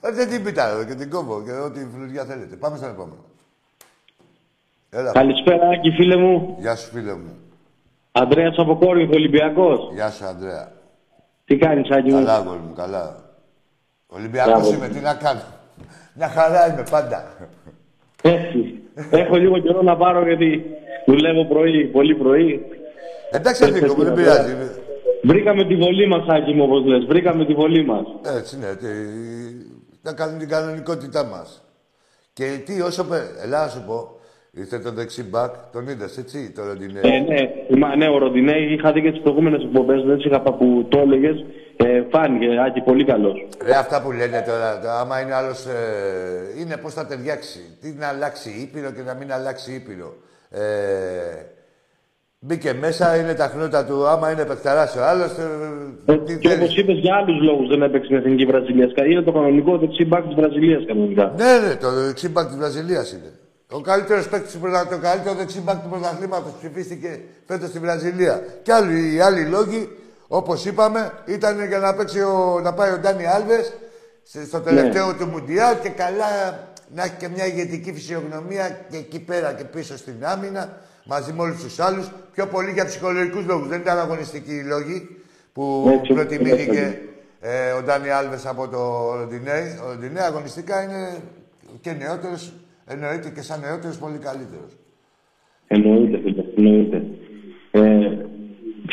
Φέρτε την πίτα ρε, και την κόβω και ό,τι φλουριά θέλετε. Πάμε στον επόμενο. Έλα. Καλησπέρα, Άκη, φίλε μου. Γεια σου, φίλε μου. Ανδρέας από Κόρινθο, Ολυμπιακός. Γεια σου, Ανδρέα. Τι κάνεις, Άκη μου; Καλά, αγόρι μου, καλά. Ολυμπιακός Μπράβο. είμαι, τι να κάνω; Μια χαρά είμαι πάντα. Έτσι. Έχω λίγο καιρό να πάρω γιατί δουλεύω πρωί, πολύ πρωί. Εντάξει, Νίκο μου, δεν πειράζει. Βρήκαμε τη βολή μας, Άκη μου, όπως λες. Βρήκαμε τη βολή μας. Έτσι, ναι. Τι... Να κάνουμε την κανονικότητά μας. Και τι, όσο πε... Ελά, να σου πω, ήρθε το δεξί μπακ, τον είδες, έτσι, το Ροντινέ. Ε, ναι, Μα, ναι, ο Ροντινέ, είχα δει και τις προηγούμενες εκπομπές, δεν είχα πα που το έλεγες. Ε, φάνηκε, Άκη, πολύ καλός. Ρε, αυτά που λένε τώρα, το, άμα είναι άλλος, ε, είναι πώς θα ταιριάξει. Τι να αλλάξει Ήπειρο και να μην αλλάξει Ήπειρο. Ε, μπήκε μέσα, είναι τα χνούτα του, άμα είναι παιχταράς ο άλλος, ε, Ε, τι και θέλεις. όπως είπες, για άλλους λόγους δεν έπαιξε στην Εθνική Βραζιλίας. Είναι το κανονικό δεξί μπακ της Βραζιλίας κανονικά. Ναι, ναι, το δεξί μπακ της Βραζιλίας είναι. Ο καλύτερος παίκτης, του πρωτα- το καλύτερο δεξί μπακ του πρωταθλήματος ψηφίστηκε φέτος στη Βραζιλία. Και άλλοι, οι άλλοι λόγοι, όπως είπαμε, ήταν για να, παίξει ο, να πάει ο Ντάνι Άλβες σε- στο τελευταίο του Μουντιάλ και καλά να έχει και μια ηγετική φυσιογνωμία και εκεί πέρα και πίσω στην άμυνα μαζί με όλους τους άλλους. Πιο πολύ για ψυχολογικούς λόγους. Δεν ήταν αγωνιστικοί οι λόγοι που Έτσι, προτιμήθηκε έτσι. ε, ο Ντάνι Άλβες από το Ροντινέι. Ο Ροντινέι αγωνιστικά είναι και νεότερος, εννοείται και σαν νεότερος πολύ καλύτερος. Εννοείται, φίλε, εννοείται. Ε,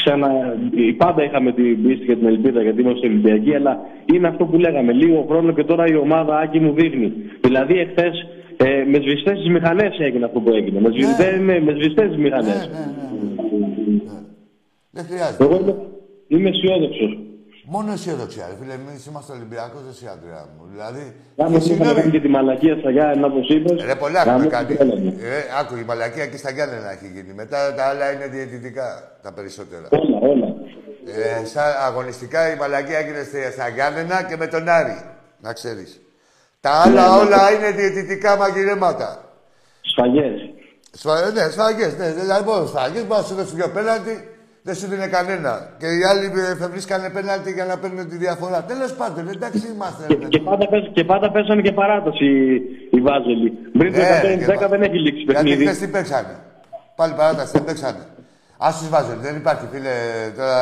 ξανά, ε, πάντα είχαμε την πίστη και την ελπίδα γιατί είμαστε Ολυμπιακοί, αλλά είναι αυτό που λέγαμε. Λίγο χρόνο και τώρα η ομάδα Άκη μου δείχνει. Δηλαδή, εχθές ε, με σβηστές τις μηχανές έγινε αυτό που έγινε. Με σβηστές ναι. με σβηστές τις Ναι, μηχανέ. ναι, ναι. ναι. Δεν χρειάζεται. Εγώ είμαι, είμαι αισιόδοξος. Μόνο αισιοδοξία, ρε φίλε. Εμείς είμαστε Ολυμπιακός, εσύ, Αντρέα μου. Δηλαδή. Κάμε και είχαμε κάνει και τη μαλακία στα Γιάννενα, όπως είπες. Ρε, πολλά έχουμε κάνει. Ε, άκου, η μαλακία και στα Γιάννενα έχει γίνει. Μετά τα άλλα είναι διαιτητικά τα περισσότερα. Όλα, όλα. Ε, σαν αγωνιστικά η μαλακία έγινε στη- στα Γιάννενα και με τον Άρη. Να ξέρεις. Τα άλλα Ναι, ναι. όλα είναι διαιτητικά μαγειρέματα. Σφαγές. Σφα... Ναι, σφαγές. Ναι, δηλαδή μόνο σφαγές. Μπορεί να σου δώσει δύο πέναλτι, δεν σου δίνει κανένα. Και οι άλλοι εφευρίσκανε πέναλτι για να παίρνουν τη διαφορά. Τέλος πάντων, εντάξει είμαστε. Και, ρε, και, πάντα πες, και πάντα πέσανε και παράταση οι, οι Βάζελοι. Πριν το Ναι, 10 και- δεν έχει λήξει Γιατί παιχνίδι. χθες τι παίξανε; Πάλι παράταση, δεν παίξανε. Ας τους βάζω. Δεν υπάρχει, φίλε, τώρα,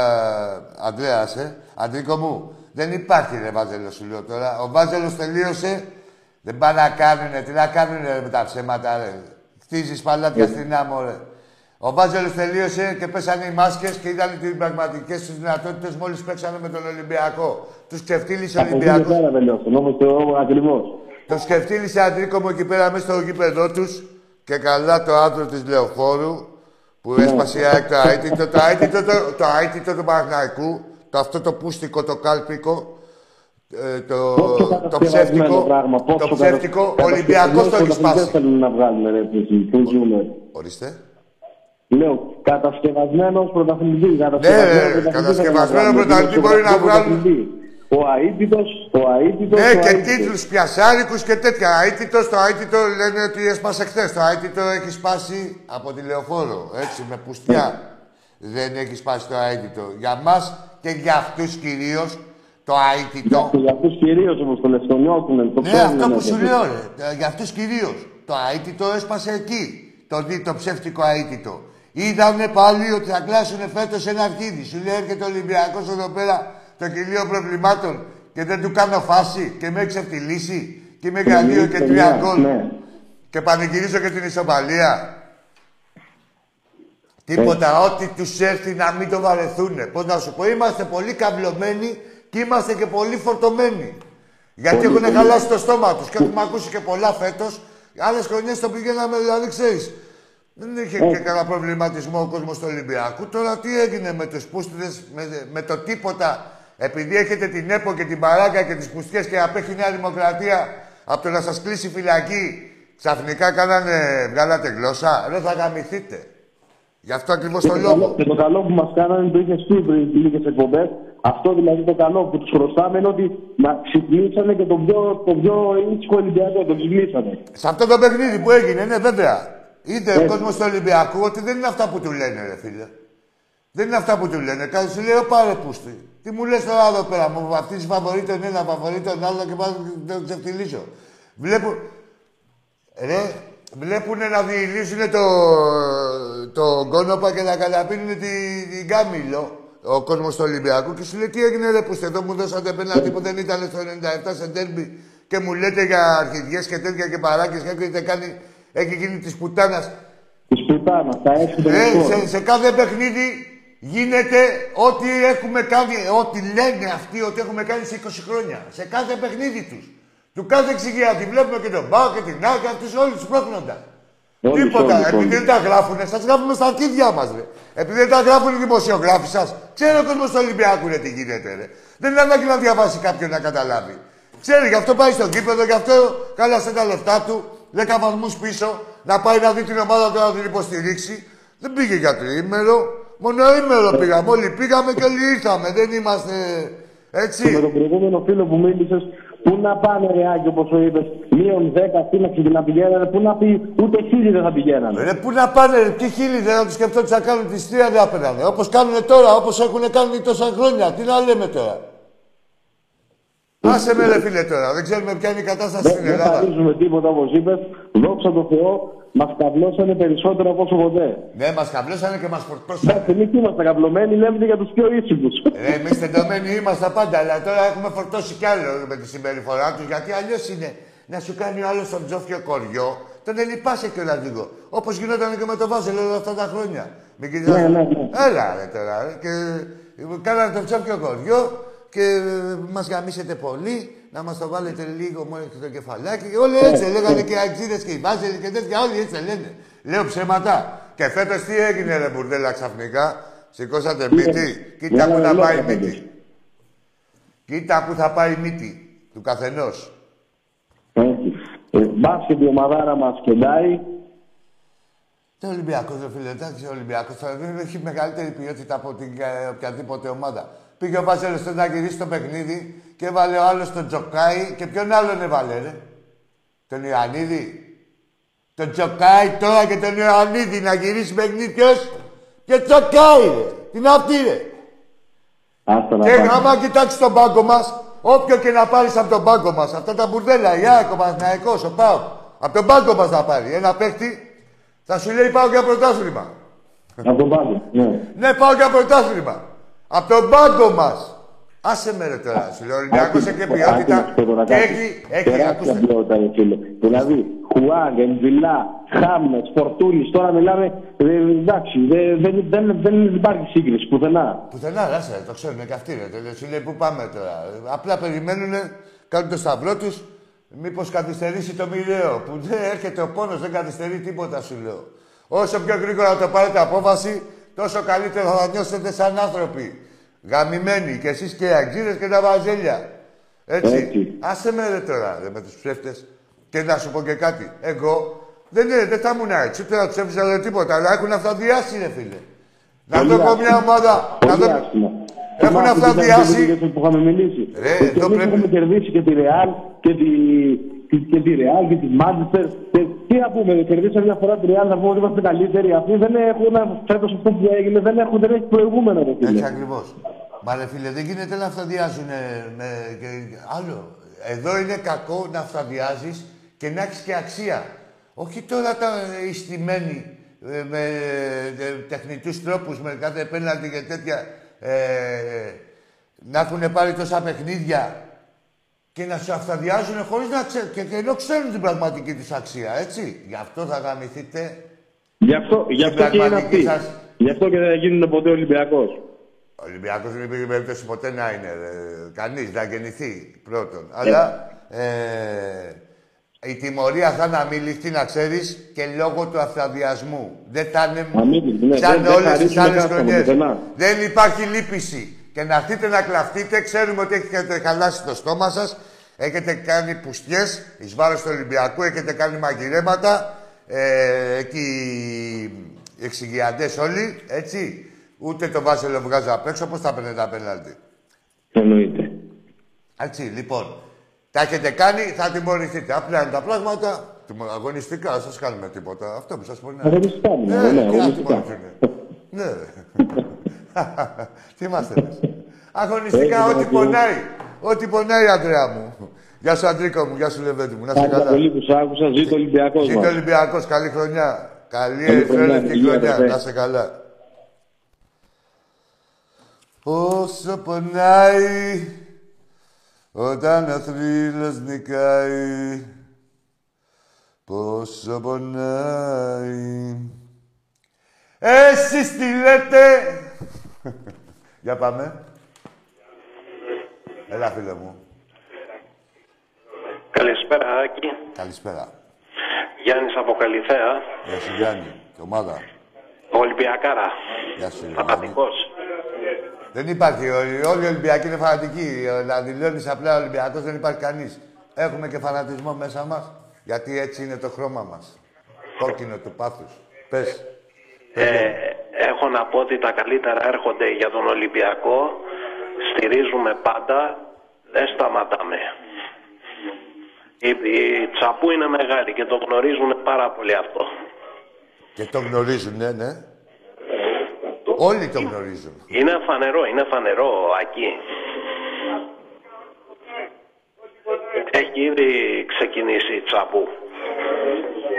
Αντρέας, ε. Αντρίκο μου, δεν υπάρχει, ρε, Βάζελο, σου λέω τώρα. Ο Βάζελος τελείωσε. Δεν πάνε να κάνουνε. Τι να κάνουνε ρε, με τα ψέματα, ρε. Χτίζεις παλάτια στην άμμο, ρε. Ο Βάζελος τελείωσε και πέσανε οι μάσκες και είδαν τις πραγματικές τους δυνατότητες μόλις παίξανε με τον Ολυμπιακό. Τους ξεφτύλισε ο Από εκεί και Ολυμπιακός. πέρα τελειώσαν. Όμω το ακριβώς. Το σκεφτήλισε Αντρίκο μου εκεί πέρα μέσα στο γήπεδό τους και καλά το άντρο της Λεωφόρου που έσπασε η ΑΕΚ το αίτητο, το αίτητο, το, το αίτητο του Παναγναϊκού, το αυτό το πούστικο, το κάλπικο, ε, το, Πόσο το κατασκευασμένο ψεύτικο, πράγμα. το ψεύτικο, ο Ολυμπιακός το έχει Δεν σπάσει. θέλουν να βγάλουν ρε που- που ζούμε. Ορίστε. Λέω, κατασκευασμένος πρωταθλητής. Ναι, κατασκευασμένος πρωταθλητής μπορεί να βγάλουν. Ο αίτητος, ο αίτητος. Ναι, και τίτλους πιασάρικους και τέτοια. Αίτητος, το αίτητο λένε ότι έσπασε χθε. Το αίτητο έχει σπάσει από τη λεωφόρο, έτσι, με πουστιά. Δεν έχει σπάσει το αίτητο. Για μας και για αυτούς κυρίως το αίτητο. Για αυτούς κυρίως όμως το λεφτονιώθουν. Το Ναι, ξέρουν, αυτό ναι, που σου ναι. λέω, ρε. Ε, Για αυτούς κυρίως. Το αίτητο έσπασε εκεί. Το, δι- το ψεύτικο αίτητο. Είδανε πάλι ότι θα κλάσουν φέτος ένα αρχίδι. Σου λέει έρχεται ο Ολυμπιακός εδώ πέρα το κηλίο προβλημάτων και δεν του κάνω φάση και με έχει ξεφτυλίσει και είμαι για δύο και τρία Ναι, γκολ. ναι. Και πανηγυρίζω και την ισοπαλία. Τίποτα, ό,τι τους έρθει να μην το βαρεθούνε. Πώς να σου πω, είμαστε πολύ καμπλωμένοι και είμαστε και πολύ φορτωμένοι. Γιατί Πολύ, έχουν πολύ. χαλάσει το στόμα τους και έχουμε ακούσει και πολλά φέτος. Άλλες χρονιές το πηγαίναμε, δηλαδή ξέρεις. Δεν είχε και κανένα προβληματισμό ο κόσμος του Ολυμπιακού. Τώρα τι έγινε με τους πούστιδες, με, με το τίποτα. Επειδή έχετε την ΕΠΟ και την Παράγκα και τις πουστιές και απέχει η Νέα Δημοκρατία από το να σας κλείσει φυλακή, ξαφνικά κάνανε, βγάλατε γλώσσα. Ρε θα γαμηθείτε. Γι' αυτό ακριβώς Και το το, λόγο. καλό, και το καλό που μας κάνανε το είχες πει πριν λίγες εκπομπές. Αυτό δηλαδή το καλό που τους χρωστάμε είναι ότι μα ξυπνήσανε και το πιο, το πιο ήσυχο Ολυμπιακό. Το ξυπνήσανε. Σε αυτό το παιχνίδι που έγινε, ναι, βέβαια. Είδε ο Έτσι. κόσμος του Ολυμπιακού ότι δεν είναι αυτά που του λένε, ρε φίλε. Δεν είναι αυτά που του λένε. Κάτι σου λέει, «Ω, πάρε πούστη. Τι μου λες τώρα εδώ πέρα, μου βαφτίζεις φαβορή τον ένα, φαβορή τον άλλο και πάω να τον ξεφτυλίσω. Βλέπω. Ρε, βλέπουν να διηλύσουν το, το κόνοπα και να καταπίνουν την, την κάμιλο ο κόσμος του Ολυμπιακού και σου λέει τι έγινε ρε που εδώ μου δώσατε πέναλτι που δεν ήταν στο 97 σε τέρμπι και μου λέτε για αρχιδιές και τέτοια και παράκες και έχετε κάνει, έχει γίνει της πουτάνας. Της πουτάνας, τα έξι των Ε, εχθρών. σε, σε κάθε παιχνίδι γίνεται ό,τι έχουμε κάνει, ό,τι λένε αυτοί ότι έχουμε κάνει σε 20 χρόνια. Σε κάθε παιχνίδι τους. Του κάθε εξηγιάτη. Βλέπουμε και τον Μπάου και την Άκα, αυτούς όλους τους πρόχνοντα. Όλους, Τίποτα. όλους, Επειδή όλους. δεν τα γράφουνε, σας γράφουμε στα αρχίδια μας, ρε. Επειδή δεν τα γράφουν οι δημοσιογράφοι σας. Ξέρει ο κόσμος του Ολυμπιακού, ρε, τι γίνεται, ρε. Δεν είναι ανάγκη να διαβάσει κάποιον να καταλάβει. Ξέρει, γι' αυτό πάει στο κήπεδο, γι' αυτό κάλασε τα λεφτά του, 10 βαθμούς πίσω, να πάει να δει την ομάδα του να την υποστηρίξει. Δεν πήγε για τριήμερο, μόνο ήμερο πήγαμε. Όλοι πήγαμε και όλοι ήρθαμε. Δεν είμαστε Και με έτσι. τον προηγούμενο φίλο που μίλησες, πού να πάνε ρε Άκη, όπως το είπες, μείον 10 φύλαξη και να πηγαίνανε, πού να πει, ούτε χίλιοι δεν θα πηγαίνανε. Ρε, πού να πάνε, ρε, τι χίλιοι δεν θα τους σκεφτόντουσαν να κάνουν τη στρία δεν απέναντι. Όπως κάνουν τώρα, όπως έχουν κάνει τόσα χρόνια. Τι να λέμε τώρα. Άσε με ρε φίλε τώρα, δεν ξέρουμε ποια είναι η κατάσταση Δεν στην δεν Ελλάδα. χαρίζουμε τίποτα όπως είπες. Δόξα τω Θεώ, μας καβλώσανε περισσότερο από όσο ποτέ. Ναι, μας καμπλώσανε και μας φορτώσανε. Εντάξει, εμείς είμαστε καυλωμένοι, λέμε για τους πιο ήσυχους. Ρε, εμείς τεντωμένοι είμαστε πάντα, αλλά τώρα έχουμε φορτώσει κι άλλο με τη συμπεριφορά τους. Γιατί αλλιώς είναι να σου κάνει ο άλλος τον τζόφιο κοριό, τον ελυπάσαι κιόλα λίγο. Όπως γινόταν και με το Βάζελ όλα αυτά τα χρόνια. Μην κοιτάς- Ναι, ναι, ναι. Έλα ρε τώρα. Ρε. Και κάνανε τον τζόφιο κοριό και μας γαμίσετε πολύ. Να μας το βάλετε λίγο μόνο στο κεφαλάκι. Και όλοι έτσι λέγανε και οι Αγγλίδες και οι Βάζελ και τέτοια. Όλοι έτσι λένε. Λέω ψέματα. Και φέτος τι έγινε, ρε μπουρδέλα ξαφνικά; Σηκώσατε μύτη. Κοίτα Ναι, που ναι, να λέω πάει η φέτος. μύτη. Κοίτα που θα πάει η μύτη του καθενός. Έτσι. Ε, μπάσκετ η ομαδάρα μας κεντάει. Το Ολυμπιακός, ρε φίλε, εντάξει, ο Ολυμπιακός δεν έχει μεγαλύτερη ποιότητα από την ε, οποιαδήποτε ομάδα. Πήγε ο Βάζελος να γυρίσει το παιχνίδι και έβαλε ο άλλος τον Τζοκάη και ποιον άλλον έβαλε, ρε; Τον Ιωαννίδη. Τον Τζοκάη τώρα και τον Ιωαννίδη να γυρίσει παιχνίδι ποιος; Και Τζοκάη, ρε. Τι αυτή, ρε. Άστα να Και πάμε. άμα κοιτάξεις τον πάγκο μας, όποιο και να πάρεις από τον πάγκο μας, αυτά τα μπουρδέλα, η Άκο, Παναθηναϊκός, ο Πάο, από τον πάγκο μας να πάρει ένα παίχτη, θα σου λέει πάω για πρωτάθλημα. Από τον πάγκο. Ναι. Ναι, πάω για πρωτάθλημα. Από τον πάγκο μας. Άσε με ρε τώρα, σου λέω, ο Ολυμπιακός έχει και ποιότητα και έχει, έχει, Τεράστια ακούστε, ποιότητα, ρε φίλε. Δηλαδή, Χουάνγκ, Εμβιλά, Χάμνετς, Φορτούνη, τώρα μιλάμε. ε, εντάξει, δεν δεν- δεν- δεν υπάρχει σύγκριση πουθενά. Πουθενά, άσε, το ξέρουν και αυτοί, ρε. Τέλος, Σου λέει, πού πάμε τώρα. Απλά περιμένουν, κάνουν το σταυρό τους, μήπως καθυστερήσει το μοιραίο. Που δεν έρχεται ο πόνος, δεν καθυστερεί τίποτα, σου λέω. Όσο πιο γρήγορα το πάρετε απόφαση, τόσο καλύτερα θα νιώσετε σαν άνθρωποι. Γαμημένοι και εσείς και οι αγγίδε και τα βαζέλια. Έτσι. Έτσι. Άσε με ρε τώρα, ρε, με τους ψεύτες. Και να σου πω και κάτι. Εγώ δεν, είναι, δεν θα ήμουν έτσι, ούτε να τους έβριζα ούτε τίποτα, αλλά έχουν αυτοδιάσει, ρε φίλε. Να Πολύ δω εγώ άσχημα. μια ομάδα. Να Πολύ δω... άσχημα. Έχουν Θυμάσαι αυτά τι ήταν διάσει. οι που είχαμε μιλήσει. Ρε, Και εδώ εμείς πρέπει- έχουμε κερδίσει και τη Real και τη, και, και τη Real και τη Manchester. Και τι να πούμε, κερδίσαμε μια φορά τη Real να πούμε ότι είμαστε καλύτεροι. Αυτοί δεν έχουν, φέτος αυτό που έγινε, δεν, έχουν, δεν έχει προηγούμενο. Ρε, φίλε. Έτσι ακριβώς. Μα ρε φίλε, δεν γίνεται να αυτοδιάζουν με. Και... Άλλο. Εδώ είναι κακό να αυτοδιάζει και να έχεις και αξία. Όχι τώρα τα ιστημένοι ε, με ε, τεχνητούς τρόπους, με κάθε πέναλτι και τέτοια. Ε, να έχουν πάρει τόσα παιχνίδια και να σε αυτοδιάζουν χωρίς να ξέρουν. Και, και ενώ ξέρουν την πραγματική του αξία, έτσι. Γι' αυτό θα γαμηθείτε. Γι' αυτό, γι αυτό Στην και είναι πραγματική αυτοί. σας- Γι' αυτό και δεν θα γίνουν ποτέ Ολυμπιακός. Ο Ολυμπιακός δεν υπήρχε περίπτωση ποτέ να είναι. Ε, κανείς να γεννηθεί πρώτον. Αλλά ε, η τιμωρία θα είναι αμήλικτη, να ξέρεις, και λόγω του αυθαδιασμού. Δεν θα είναι Αμήλικτη, ναι. σαν Δεν- δεν όλες τις χαρίσουμε άλλες κάθομαι χρονιές. πουθενά. Δεν υπάρχει λύπηση. Και να έρθετε να κλαφτείτε, ξέρουμε ότι έχετε χαλάσει το στόμα σας, έχετε κάνει πουστιές εις βάρος του Ολυμπιακού, έχετε κάνει μαγειρέματα, ε, εκεί οι εξηγιαντές όλοι, έτσι. Ούτε το Βάσελο βγάζω απ' έξω, πώς θα παίρνετε τα πέναλτι. Εννοείται. Έτσι, λοιπόν. Τα έχετε κάνει, θα τιμωρηθείτε. Απλά είναι τα πράγματα. τιμω- Αγωνιστικά, δεν σας κάνουμε τίποτα. Αυτό που σας πω είναι. Αγωνιστικά, ναι, ναι, ναι, τι να αγωνιστικά. τιμωρηθούν. ναι. Τι είμαστε εμείς. Αγωνιστικά, Έτσι, ό,τι ναι, πονάει. Ό,τι πονάει, Αντρέα μου. Γεια σου, Αντρίκο μου. Γεια σου, Λεβέντη μου. Να σε Ευχαριστώ καλά. πολύ που σ' άκουσα. Ζήτω ο Ολυμπιακός Ζήτω μας. Ολυμπιακός. Καλή χρονιά. Καλή Καλή χρονιά, ερυθρόλευκη υγεία, χρονιά. αδερφέ. Να σε καλά. Όσο πονάει όταν ο θρύλος νικάει Πόσο πονάει Εσείς τι λέτε Για πάμε Έλα φίλε μου Καλησπέρα, Άκη. Καλησπέρα Γιάννης από Καλυθέα. Γεια σου Γιάννη και ομάδα Ολυμπιακάρα. Γεια σου Γιάννη Φανατικός. Δεν υπάρχει. Όλοι όλοι οι Ολυμπιακοί είναι φανατικοί. Να δηλώνει απλά Ολυμπιακός δεν υπάρχει κανείς. Έχουμε και φανατισμό μέσα μας. Γιατί έτσι είναι το χρώμα μας. Κόκκινο του πάθους. Πες. Ε, έχω να πω ότι τα καλύτερα έρχονται για τον Ολυμπιακό. Στηρίζουμε πάντα. Δεν σταματάμε. Η, η τσαπού είναι μεγάλη και το γνωρίζουν πάρα πολύ αυτό. Και το γνωρίζουν, ναι, ναι. Όλοι το γνωρίζουν. Είναι φανερό, είναι φανερό, Ακή. Έχει ήδη ξεκινήσει η τσαπού.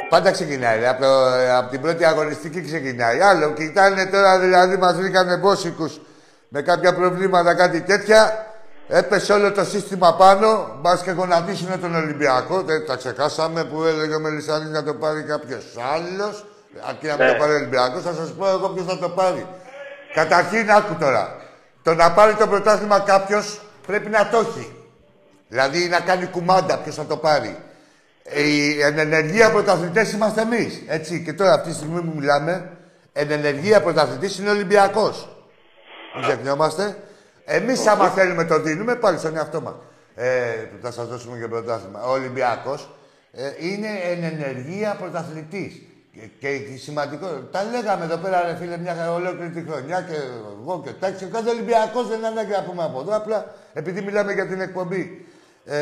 Πάντα ξεκινάει. Από, από την πρώτη αγωνιστική ξεκινάει. Άλλο. Κοιτάνε τώρα δηλαδή μας βρήκανε μπόσικους με κάποια προβλήματα, κάτι τέτοια. Έπεσε όλο το σύστημα πάνω. Μπας και γονατίσουν τον Ολυμπιακό. Δεν τα ξεχάσαμε που έλεγε ο Μελισανή να το πάρει κάποιος άλλος. Αρκεί να μην Ναι. το πάρει ο Ολυμπιακός, θα σας πω εγώ ποιος θα το πάρει. Καταρχήν, άκου τώρα. Το να πάρει το πρωτάθλημα κάποιος πρέπει να το έχει. Δηλαδή να κάνει κουμάντα ποιος θα το πάρει. Οι εν ενεργεία πρωταθλητές είμαστε εμείς. Έτσι. Και τώρα αυτή τη στιγμή που μιλάμε, εν ενεργεία πρωταθλητής είναι ο Ολυμπιακός. Μην ξεχνιόμαστε. Εμείς άμα θέλουμε το δίνουμε πάλι στον εαυτό μας. Ε, θα σας δώσουμε και πρωτάθλημα. Ο Ολυμπιακός ε, είναι εν ενεργεία πρωταθλητής. Και, και σημαντικό, τα λέγαμε εδώ πέρα, ρε φίλε, μια ολόκληρη τη χρονιά και εγώ και τάξη. Ο κάθε Ολυμπιακός δεν είναι ανάγκη να πούμε από εδώ. Απλά επειδή μιλάμε για την εκπομπή. Ε,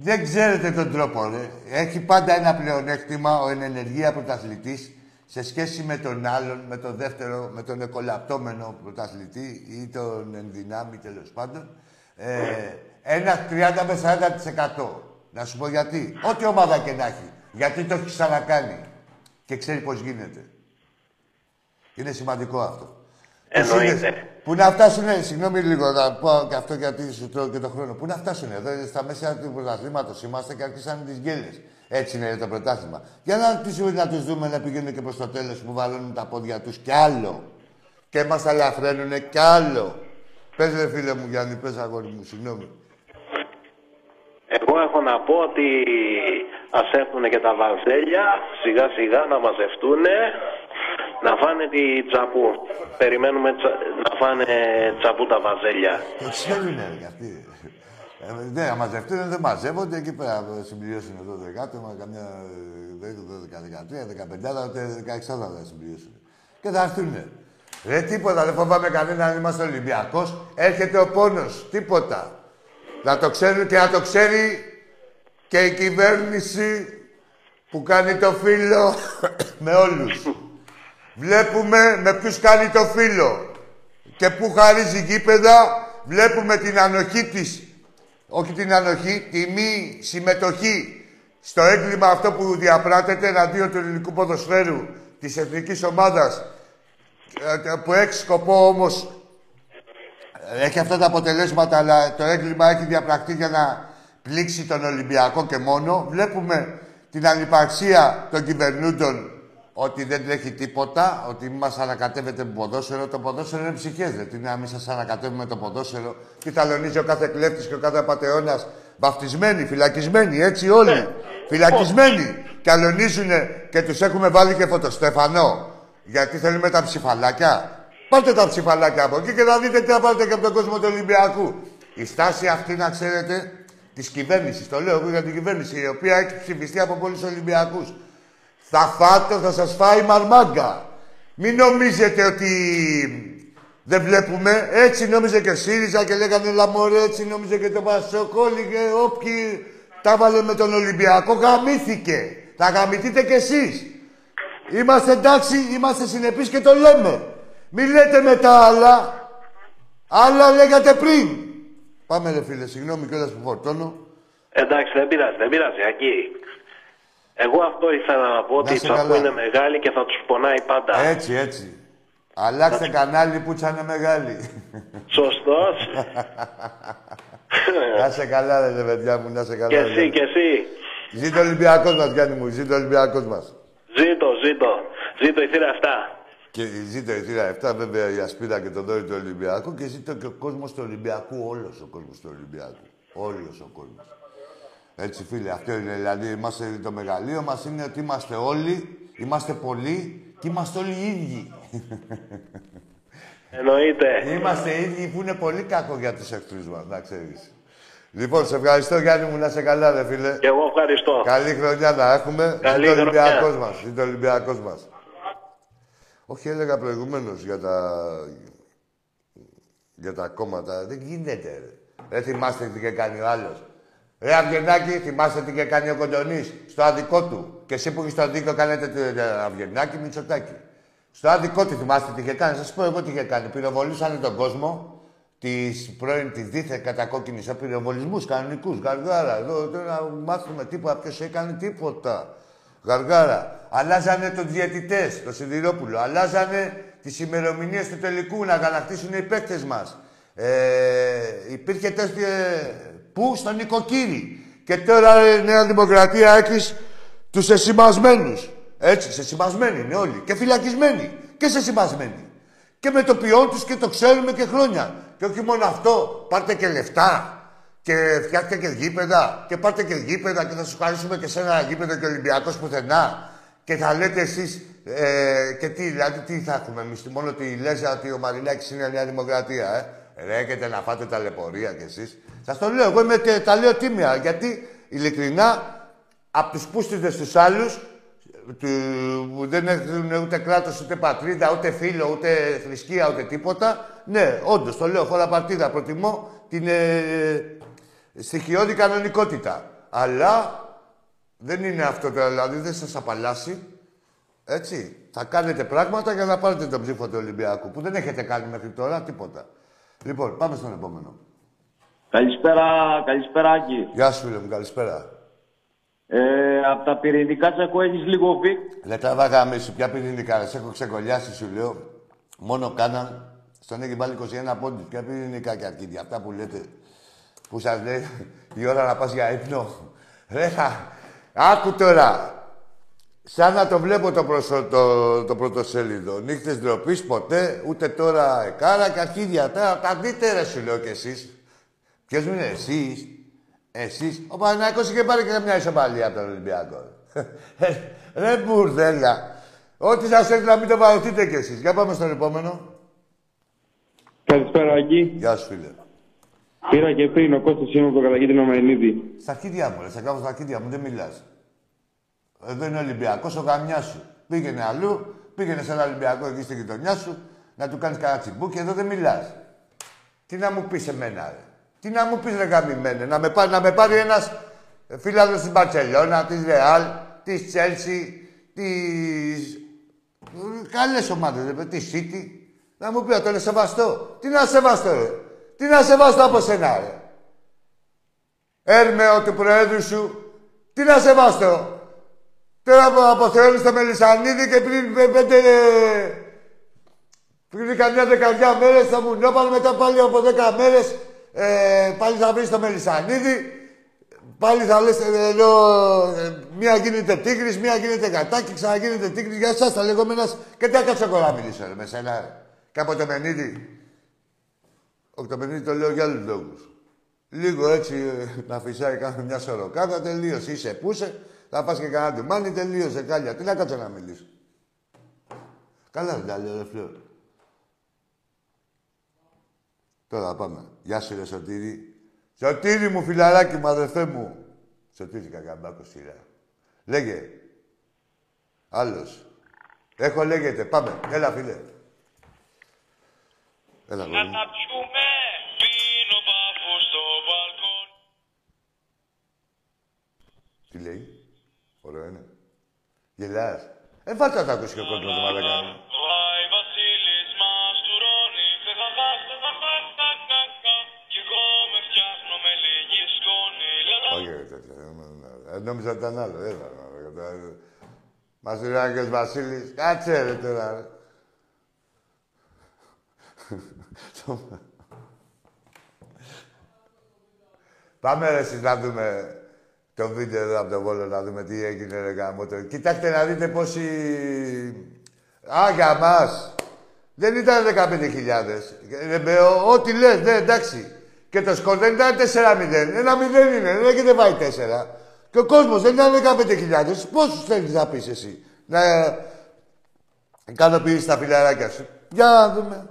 δεν ξέρετε τον τρόπο, ρε. Έχει πάντα ένα πλεονέκτημα ο εν ενεργεία πρωταθλητής σε σχέση με τον άλλον, με τον δεύτερο, με τον εκολαπτώμενο πρωταθλητή ή τον ενδυνάμει τέλος πάντων. Ε, ένα 30 με 40%. Να σου πω γιατί. Ό,τι ομάδα και να έχει. Γιατί το έχει ξανακάνει και ξέρει πώς γίνεται. Είναι σημαντικό αυτό. Εννοείται. Πού να φτάσουν, συγγνώμη λίγο, να πω και αυτό γιατί σου τρώω και το χρόνο. Πού να φτάσουν εδώ, στα μέσα του πρωταθλήματος είμαστε και αρχίσαν τις γκέλες. Έτσι είναι το πρωτάθλημα. Για να του να τους δούμε να πηγαίνουν και προς το τέλος που βάλουν τα πόδια τους κι άλλο. Και μας αλαφραίνουν κι άλλο. Πες ρε φίλε μου Γιάννη, πες αγόρι μου, συγγνώμη. Εγώ έχω να πω ότι ας έρθουν και τα βαζέλια σιγά σιγά να μαζευτούν να φάνε τη τσαπού. Περιμένουμε τσα... να φάνε τσαπού τα βαζέλια. Το ξέρουν ρε αυτοί. Ε, ναι, να μαζευτούν δεν μαζεύονται εκεί πέρα. Συμπληρώσουν εδώ δεκάτομα, καμιά 10, 12, 13, 15, ούτε 16 θα συμπληρώσουν. Και θα έρθουν. Ρε τίποτα, δεν φοβάμαι κανένα αν είμαστε Ολυμπιακός. Έρχεται ο πόνος, τίποτα. Να το ξέρουν και να το ξέρει και η κυβέρνηση που κάνει το φίλο με όλους. Βλέπουμε με ποιους κάνει το φίλο και που χαρίζει γήπεδα. Βλέπουμε την ανοχή της, όχι την ανοχή, τη μη συμμετοχή στο έγκλημα αυτό που διαπράτεται εναντίον του ελληνικού ποδοσφαίρου της εθνικής ομάδας ε, που έχει σκοπό όμως έχει αυτά τα αποτελέσματα, αλλά το έγκλημα έχει διαπραχτεί για να πλήξει τον Ολυμπιακό και μόνο. Βλέπουμε την ανυπαρξία των κυβερνούντων ότι δεν τρέχει τίποτα, ότι μας ανακατεύεται με ποδόσφαιρο. Το ποδόσφαιρο είναι ψυχές, δεν είναι να μην σας ανακατεύουμε το ποδόσφαιρο. Τι θαλονίζει ο κάθε κλέφτης και ο κάθε πατεώνα. Βαφτισμένοι, φυλακισμένοι, έτσι όλοι. Ναι. Φυλακισμένοι. Και αλωνίζουν και τους έχουμε βάλει και φωτοστέφανο. Γιατί θέλουμε τα ψηφαλάκια. Πάρτε τα ψηφαλάκια από εκεί και θα δείτε τι θα πάρετε και από τον κόσμο του Ολυμπιακού. Η στάση αυτή, να ξέρετε, της κυβέρνησης, το λέω εγώ για την κυβέρνηση, η οποία έχει ψηφιστεί από πολλούς Ολυμπιακούς. Θα φάτε, θα σας φάει μαρμάγκα. Μην νομίζετε ότι δεν βλέπουμε. Έτσι νόμιζε και ΣΥΡΙΖΑ και λέγανε Λαμορέ, έτσι νόμιζε και το Πασοκόλη και όποιοι τα βάλε με τον Ολυμπιακό. Γαμήθηκε. Θα γαμηθείτε κι εσείς. Είμαστε εντάξει, είμαστε συνεπείς και το λέμε. Μην λέτε μετά άλλα. Άλλα λέγατε πριν. Πάμε ρε φίλε, συγγνώμη κιόλας που φορτώνω. Εντάξει, δεν πειράζει, δεν πειράζει, εκεί. Εγώ αυτό ήθελα να πω ότι η τσαπού είναι μεγάλη και θα τους πονάει πάντα. Έτσι, έτσι. Αλλάξτε να... κανάλι που τσάνε μεγάλη. Σωστός. να σε καλά ρε παιδιά μου, να σε καλά. Και εσύ, και εσύ. Ζήτω ο Ολυμπιακός μας, Γιάννη μου, ζήτω ο Ολυμπιακός μας. Ζήτω, ζήτω. Ζήτω η θύρα αυτά. Και ζήτω η θύρα 7, βέβαια η Ασπίδα και το δόρυ του Ολυμπιακού και ζήτω και ο κόσμος του Ολυμπιακού, όλος ο κόσμος του Ολυμπιακού. Όλος ο κόσμος. Έτσι, φίλε, αυτό είναι. Δηλαδή, είμαστε το μεγαλείο μας είναι ότι είμαστε όλοι, είμαστε πολλοί και είμαστε όλοι οι ίδιοι. Εννοείται. Είμαστε ίδιοι που είναι πολύ κακό για τους εχθρούς μας, να ξέρεις. Λοιπόν, σε ευχαριστώ Γιάννη μου, να σε καλά, ρε φίλε. Και εγώ ευχαριστώ. Καλή χρονιά να έχουμε. Καλή χρονιά. Ολυμπιακός μας. Είναι το Ολυμπιακός μας. Όχι, έλεγα προηγουμένως για τα... για τα κόμματα. Δεν γίνεται, ρε. Δεν θυμάστε τι είχε κάνει ο άλλος. Ρε Αυγενάκη, θυμάστε τι είχε κάνει ο Κοντονής; Στο αδικό του. Και εσύ που είσαι στο αδικό κάνετε το Αυγενάκη, Μητσοτάκη. Στο αδικό του θυμάστε τι είχε κάνει; Σας πω εγώ τι είχε κάνει. Πυροβολούσαν τον κόσμο τη πρώην τη δίθε κατακόκκινη πυροβολισμού κανονικούς. Γαργάρα. Εδώ τώρα να μάθουμε τίποτα. Ποιος έκανε τίποτα. Γαργάρα. Αλλάζανε του διαιτητές, το Σιδηρόπουλο. Αλλάζανε τις ημερομηνίες του τελικού να κατακτήσουν οι παίκτες μας. Ε, υπήρχε τέτοιο. Πού, στον νοικοκύρη. Και τώρα η Νέα Δημοκρατία έχεις τους εσημασμένους. Έτσι, σεσημασμένοι είναι όλοι. Και φυλακισμένοι. Και σεσημασμένοι. Και με το ποιόν τους και το ξέρουμε και χρόνια. Και όχι μόνο αυτό, πάρτε και λεφτά. Και φτιάχτε και γήπεδα. Και πάρτε και γήπεδα και θα σου χαρίσουμε και σε ένα γήπεδο και Ολυμπιακός πουθενά. Και θα λέτε εσείς. Ε, και τι, δηλαδή, τι θα έχουμε εμείς. Μόνο τη Λέζα ότι ο Μαρινάκης είναι Νέα Δημοκρατία, ε. Ρε, έχετε να φάτε ταλαιπωρία κι εσείς. Σας το λέω, εγώ είμαι και τα λέω τίμια. Γιατί, ειλικρινά, από τους πούστιδες τους άλλους, που δεν έχουν ούτε κράτος, ούτε πατρίδα, ούτε φίλο, ούτε θρησκεία, ούτε τίποτα, ναι, όντως, το λέω, χώρα παρτίδα. Προτιμώ την ε, στοιχειώδη κανονικότητα. Αλλά δεν είναι αυτό το δηλαδή, δεν σας απαλλάσσει. Έτσι. Θα κάνετε πράγματα για να πάρετε τον ψήφο του Ολυμπιακού, που δεν έχετε κάνει μέχρι τώρα τίποτα. Λοιπόν, πάμε στον επόμενο. Καλησπέρα, καλησπέρα Άκη. Γεια σου, φίλε μου, καλησπέρα. Ε, από τα πυρηνικά σε έχω έχεις λίγο βικ. Λέτε, βάγαμε σου, ποια πυρηνικά, σε έχω ξεκολλιάσει, σου λέω. Μόνο κάναν, στον έχει βάλει 21 πόντους. Ποια πυρηνικά και αρκίδια, αυτά που λέτε, που σας λέει η ώρα να πας για ύπνο. Ρε, άκου τώρα, Σαν να το βλέπω το, προσω... το, το πρωτοσέλιδο. Νύχτες ντροπής ποτέ, ούτε τώρα εκάρα και αρχίδια. Τώρα τα δείτε ρε σου λέω κι εσείς. Ποιος είναι εσείς. Εσείς. Ο Παναγιώτης είχε πάρει και μια ισοπαλία από τον Ολυμπιακό. ρε μπουρδέλα. Ό,τι σας έρθει να μην το βαρωθείτε κι εσείς. Για πάμε στον επόμενο. Καλησπέρα Αγγί. Γεια σου φίλε. Πήρα και πριν ο Κώστας είναι από το καταγγείλει Νομενίδη. Στα αρχίδια μου, ρε. Στα στα αρχίδια μου, δεν μιλάς. Εδώ είναι Ολυμπιακός ο γαμιάς σου. Πήγαινε αλλού, πήγαινε σε ένα Ολυμπιακό εκεί στη γειτονιά σου, να του κάνεις κανένα τσιμπούκι, εδώ δεν μιλάς. Τι να μου πεις εμένα, ρε; Τι να μου πεις, ρε γαμημένε. Να με πάρει, να με πάρει ένας φίλαδος της Μπαρτσελώνα, της Ρεάλ, της Τσέλσι, της... Καλές ομάδες, ρε, της City. Να μου πει, αυτό είναι σεβαστό. Τι να σεβαστώ, ρε; Τι να σεβαστώ από σένα, ρε; Έρμεο του Προέδρου σου. Τι να σεβαστώ. Τώρα από αποθεώνει στο Μελισανίδη και πριν πέντε... Πριν καμιά δεκαετία μέρες θα μου νόπανε μετά πάλι από δέκα μέρες ε, πάλι θα βρεις στο Μελισανίδη. Πάλι θα λες, ε, λέω, ε, μία γίνεται τίγρης, μία γίνεται κατάκι, ξαναγίνεται τίγρης. Για εσάς τα λεγόμενα και τι έκατσα εγώ να μιλήσω ρε, με σένα. Και από το Μενίδη. Όχι το Μενίδη το λέω για άλλους λόγους. Λίγο έτσι ε, να φυσάει κάθε μια σωροκάτα, τελείωσε. Είσαι πούσε, θα πας και κανένα μάνι, τελείωσε κάλια. Τι να κάτσω να μιλήσω. Καλά δεν τα λέω, ρε φλόρ. Τώρα πάμε. Γεια σου, ρε Σωτήρη. Σωτήρη μου, φιλαράκι μου, αδερφέ μου. Σωτήρη κακαμπάκο σειρά. Λέγε. Άλλος. Έχω λέγεται. Πάμε. Έλα, φίλε. Έλα, Να τα πιούμε. Πίνω στο μπαλκόν. Τι λέει; Ωραίο είναι. Γελάς. Ε, βάλτε να τα ακούσεις και ο κόσμος, δεν μαλακά. Βάι Βασίλης μας τουρώνει, κι εγώ με φτιάχνω με λίγη σκόνη. Όχι, τέτοια. Ε, νόμιζα ότι ήταν άλλο. Έλα, Μας λέει Άγγελος Βασίλης. Κάτσε ρε τώρα. Πάμε ρε εσείς να δούμε το βίντεο εδώ από τον Βόλο να δούμε τι έγινε ρε γάμο. Κοιτάξτε να δείτε πόσοι... Α, για μας. Δεν ήταν 15.000. Ό,τι λες, ναι, εντάξει. Και το σκορ δεν ήταν 4-0. Ένα 0 είναι, δεν έχετε πάει 4. Και ο κόσμος δεν ήταν 15.000. Πόσους θέλεις να πεις εσύ. Να ικανοποιήσεις τα φιλαράκια σου. Για να δούμε.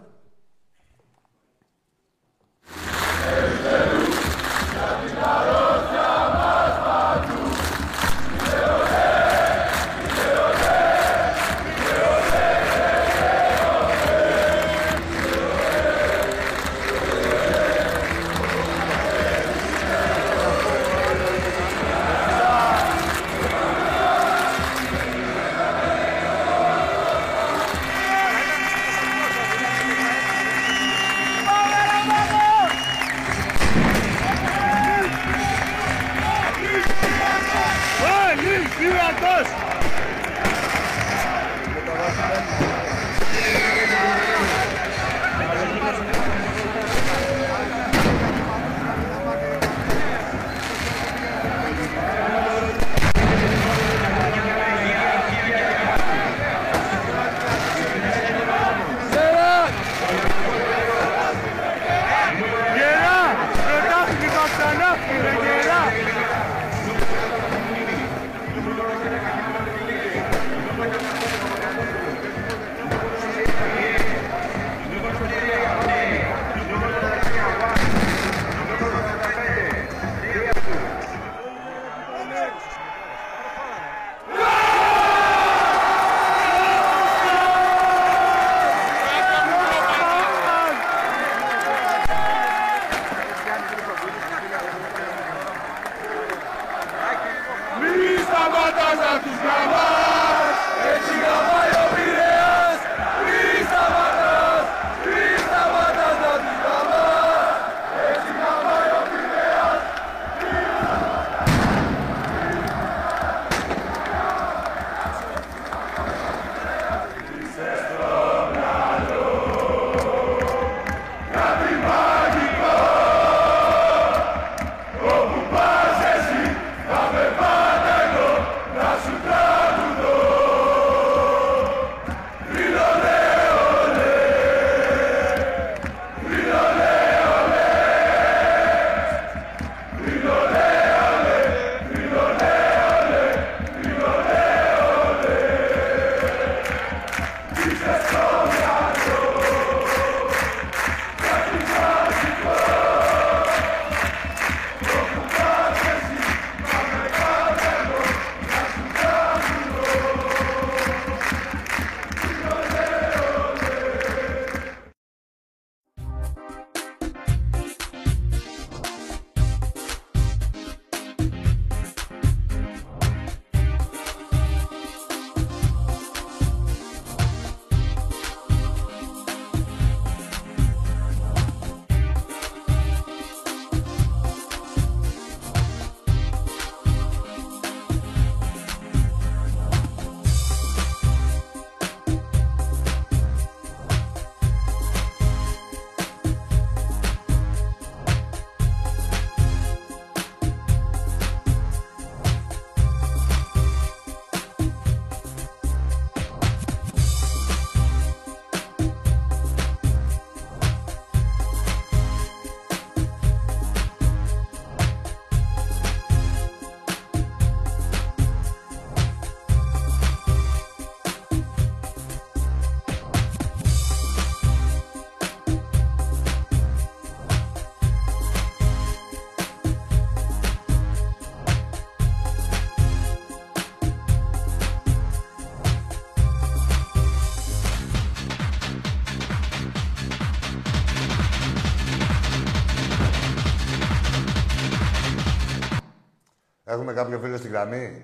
Έχουμε κάποιο φίλο στην γραμμή;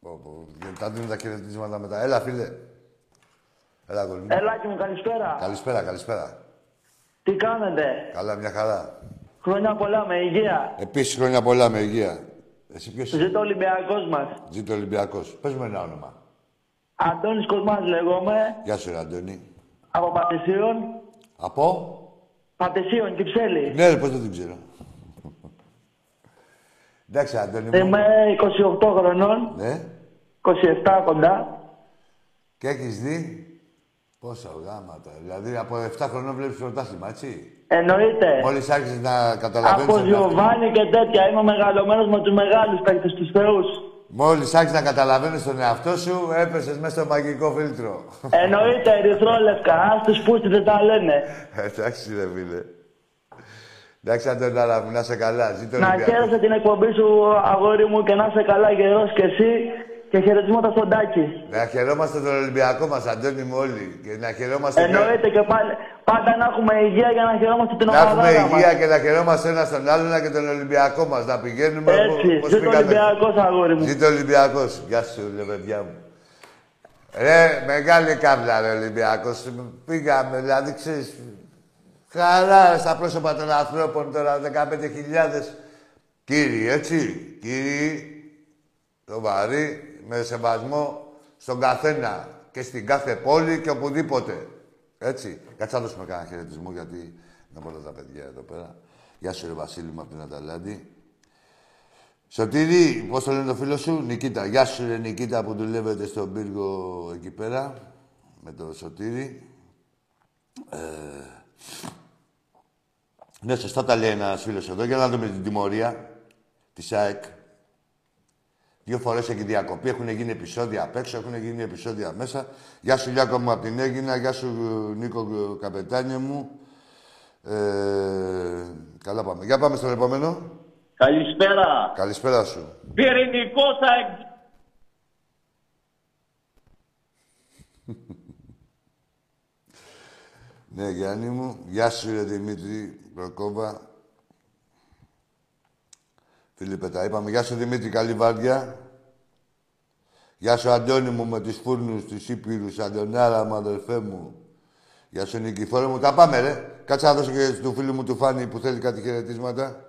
Πω, πω. Γιατί τα δίνουν τα χαιρετίσματα μετά. Έλα, φίλε. Έλα, γολ μου. Ελάκι μου, καλησπέρα. Καλησπέρα, καλησπέρα. Τι κάνετε; Καλά, μια χαρά. Χρόνια πολλά με υγεία. Επίσης, χρόνια πολλά με υγεία. Εσύ ποιος είσαι; Ζήτω ο Ολυμπιακός μας. Ζήτω Ολυμπιακός. Πες μου ένα όνομα. Αντώνης Κοσμάς λέγομαι, Γεια σου, ρε Αντώνη. από Πατησίων. Από; Πατησίων, Κυψέλη. Ναι, ρε, πώς δεν την ξέρω. Εντάξει, Αντώνη μου. Είμαι 28 χρονών, Ναι. 27 κοντά. Και έχεις δει πόσα γάματα. Δηλαδή, από 7 χρονών βλέπεις πρωτάθλημα, έτσι; Εννοείται. Μόλις άρχισες να καταλαβαίνεις... Από τον εαυτό- Γιωβάνι και τέτοια. Είμαι μεγαλωμένος με τους μεγάλους παίκτες, τους θεούς. Μόλις άρχισες να καταλαβαίνεις τον εαυτό σου, έπεσες μέσα στο μαγικό φίλτρο. Εννοείται, ερυθρόλευκα. Ας τους πούστη δεν τα λένε. Εντάξει, ρε φίλε. Εντάξει, Αντώνη, αλλά μου να είσαι καλά. Ζήτω Να Ολυμπιακός. χαίρεσαι την εκπομπή σου, αγόρι μου, και να είσαι καλά γερός κι εσύ. Και χαιρετισμάτα στον Τάκη. Να χαιρόμαστε τον Ολυμπιακό μας, Αντώνη μου όλοι. Και να χαιρόμαστε... Εννοείται και πάλι, πάντα να έχουμε υγεία για να χαιρόμαστε την Να έχουμε ομάδα υγεία μας. και να χαιρόμαστε ένα στον άλλον και τον Ολυμπιακό μας. Να πηγαίνουμε Έτσι, όπως ζήτω πήγαμε. Ολυμπιακός αγόρι μου. Ζήτω Ολυμπιακός. Γεια σου, ρε παιδιά μου. Ρε, μεγάλη κάβλα, ρε Ολυμπιακός. Πήγαμε, δηλαδή, ξέρεις, χαρά στα πρόσωπα των ανθρώπων τώρα, 15.000 κύριοι, έτσι. Κύριοι, το βαρύ, με σεβασμό στον καθένα και στην κάθε πόλη και οπουδήποτε. Έτσι. Κάτσε να δώσουμε κανένα χαιρετισμό γιατί είναι πολλά τα παιδιά εδώ πέρα. Γεια σου, ρε Βασίλη μου από την Αταλάντη. Σωτήρη, πώς το λένε το φίλο σου, Νικήτα. Γεια σου, ρε Νικήτα, που δουλεύετε στον πύργο εκεί πέρα, με το Σωτήρη. Ε, ναι, σωστά τα λέει ένας φίλος εδώ. Για να δούμε την τιμωρία της ΑΕΚ. Δύο φορές έχει διακοπή, έχουν γίνει επεισόδια απ' έξω, έχουν γίνει επεισόδια μέσα. Γεια σου Λιάκο μου από την Έγινα, γεια σου Νίκο Καπετάνιο μου. Ε, καλά πάμε. Για πάμε στον επόμενο. Καλησπέρα. Καλησπέρα σου. Πυρηνικό θα εκ... Ναι, Γιάννη μου. Γεια σου, ρε Δημήτρη Προκόβα. Φίλιππε, τα είπαμε. Γεια σου, Δημήτρη, καλή βάρδια. Γεια σου, Αντώνη μου, με τους φούρνους, τους Ήπειρους, Αντωνάρα μου, αδελφέ μου. Γεια σου, Νικηφόρο μου. Τα πάμε, ρε. Κάτσε να δώσω και του φίλου μου του Φάνη που θέλει κάτι χαιρετίσματα.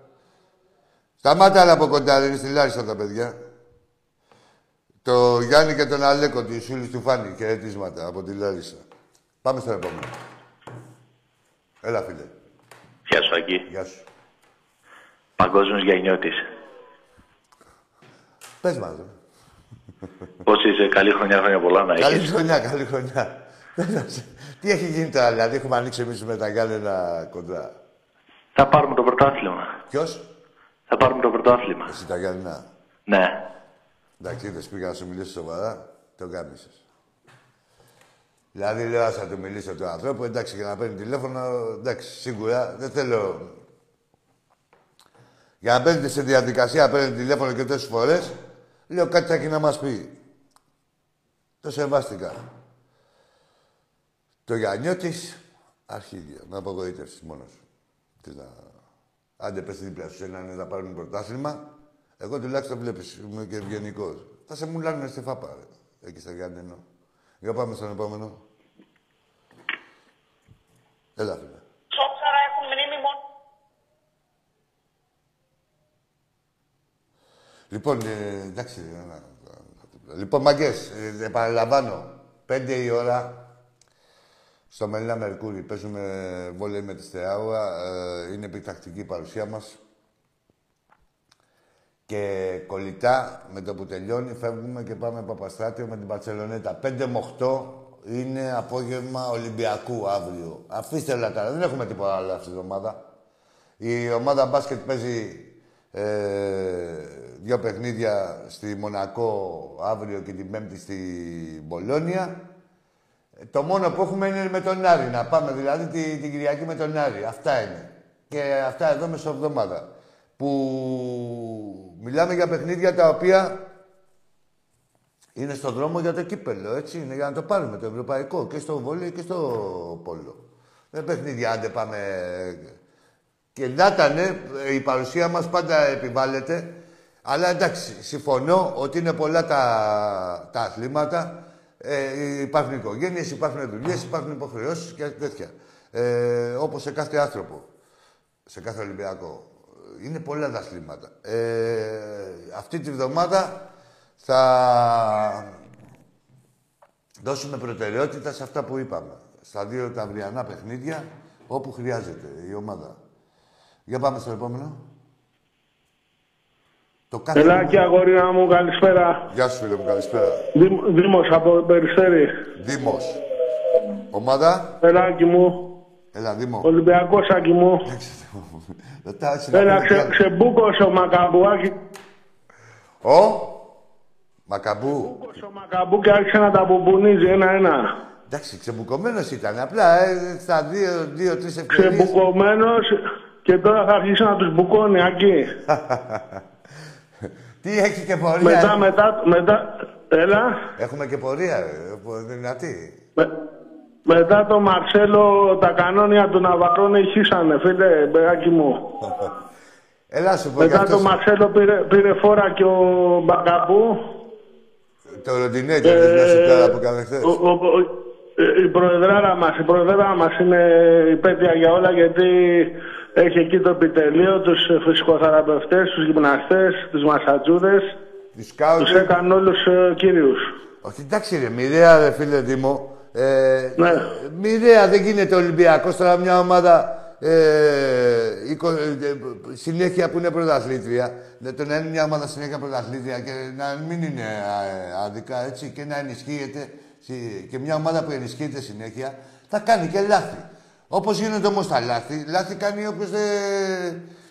Σταμάτα άλλα από κοντά, δεν είναι στη Λάρισα τα παιδιά. Το Γιάννη και τον Αλέκο, τη φίλη του Φάνη, χαιρετίσματα από τη Λάρισα. Πάμε στο επόμενο. Έλα, φίλε. Γεια σου, Αγγί. Γεια σου. Παγκόσμιος Γενιώτης. Πες μας, ρε. Πώς είσαι, καλή χρονιά, χρόνια πολλά να Καλή έχεις. χρονιά, καλή χρονιά. Τι έχει γίνει τώρα, δηλαδή, έχουμε ανοίξει εμείς με τα Γιάννενα κοντά; Θα πάρουμε το πρωτάθλημα. Ποιος; Θα πάρουμε το πρωτάθλημα. Εσύ τα Γιάννενα. Ναι. Εντάξει, είδες, πήγα να σου μιλήσω σοβαρά, το γάμισες. Δηλαδή, λέω, ας θα του μιλήσω του ανθρώπου, εντάξει, για να παίρνει τηλέφωνο, εντάξει, σίγουρα, δεν θέλω... Για να μπαίνετε σε διαδικασία, να παίρνει τηλέφωνο και τόσες φορές, λέω κάτι θα έχει να μας πει. Το σεβάστηκα. Το Γιαννιώτης, αρχίδια, με απογοήτευση μόνος. Τι να... Άντε πες δίπλα σου έναν να πάρουν πρωτάθλημα, εγώ τουλάχιστον βλέπεις, είμαι και ευγενικός. Θα σε μουλάνε στη φάπα, ρε, εκεί στα Γιάννενο. Για πάμε στον επόμενο. Έλα, φίλε. Σόψαρα έχουν μνήμη μόνο. Λοιπόν, ε, εντάξει. ε, να- να- Λοιπόν, μαγκές, ε, επαναλαμβάνω. Πέντε η ώρα στο Μελίνα Μερκούρι. Παίζουμε βόλεϊ με τη Στεάουα. Ε, είναι επιτακτική η παρουσία μας. Και κολλητά, με το που τελειώνει, φεύγουμε και πάμε Παπαστράτιο με την Παρσελονέτα. 5 με 8 είναι απόγευμα Ολυμπιακού αύριο. Αφήστε όλα τα άλλα. Δεν έχουμε τίποτα άλλο αυτή τη εβδομάδα. Η ομάδα μπάσκετ παίζει ε, δύο παιχνίδια στη Μονακό αύριο και την Πέμπτη στη Μπολόνια. Ε, Το μόνο που έχουμε είναι με τον Άρη. Να πάμε δηλαδή τη- την Κυριακή με τον Άρη. Αυτά είναι. Και αυτά εδώ μεσοβδομάδα. Που μιλάμε για παιχνίδια τα οποία είναι στον δρόμο για το κύπελο, έτσι. Είναι για να το πάρουμε το ευρωπαϊκό και στο βόλιο και στο πόλο. Δεν παιχνίδια, άντε πάμε. Και να ήταν, η παρουσία μας πάντα επιβάλλεται. Αλλά εντάξει, συμφωνώ ότι είναι πολλά τα, τα αθλήματα. Ε, υπάρχουν οικογένειες, υπάρχουν δουλειές, υπάρχουν υποχρεώσεις και τέτοια. Ε, Όπως σε κάθε άνθρωπο. Σε κάθε Ολυμπιακό. Είναι πολλά τα αθλήματα. Ε, αυτή τη βδομάδα θα δώσουμε προτεραιότητα σε αυτά που είπαμε. Στα δύο τα αυριανά παιχνίδια, όπου χρειάζεται η ομάδα. Για πάμε στο επόμενο. Το κάθε... Ελάκι, αγορίνα μου, καλησπέρα. Γεια σου, φίλε μου, καλησπέρα. Δήμ- Δήμος από το Περιστέρι. Δήμος. Ομάδα; Ελάκι μου, Έλα, Δήμο. Ολυμπιακός Άκη μου. Ρωτάω, εσύ Έλα, να ξε, πούμε τι ξεμπούκωσε ο Μακαμπουάκη. άλλο. Ο; Μακαμπού. Ο Μακαμπού και άρχισε να τα μπουμπουνίζει ένα-ένα. Εντάξει, ξεμπουκωμένος ήταν. Απλά ε, στα δύο, δύο τρεις ευκαιρίες. Ξεμπουκωμένος και τώρα θα αρχίσει να τους μπουκώνει εκεί. Τι έχει και πορεία. μετά, ε. μετά, μετά, έλα. Έχουμε και πορεία, ε, πο- δυνατή. Με, μετά το Μαρσέλο τα κανόνια του Ναβαρών ηχήσανε, φίλε, μπεγάκι μου. Έλα σου πω Μετά για το αυτός, Μαρσέλο πήρε, πήρε φόρα και ο Μπακαμπού. το ροντινέ, το ε, τώρα που έκανε χθες. Ο- ο- ο- ε, η προεδράρα μας, η προεδράρα μας είναι υπέτεια για όλα γιατί έχει εκεί το επιτελείο, τους φυσικοθεραπευτές, τους γυμναστές, τους μασατζούδες. Τους σκάουτι. Τους έκανε όλους ε, κύριους. Όχι, εντάξει ρε, μοιραία ρε φίλε Δήμο. Ε, Ναι. Μοιραία δεν γίνεται Ολυμπιακός τώρα μια ομάδα ε, εικο- ε, συνέχεια που είναι πρωταθλήτρια. Ναι, το να είναι μια ομάδα συνέχεια πρωταθλήτρια και να μην είναι ε, άδικα έτσι και να ενισχύεται συ- και μια ομάδα που ενισχύεται συνέχεια θα κάνει και λάθη. Όπως γίνονται όμως τα λάθη, λάθη κάνει όποιος δεν,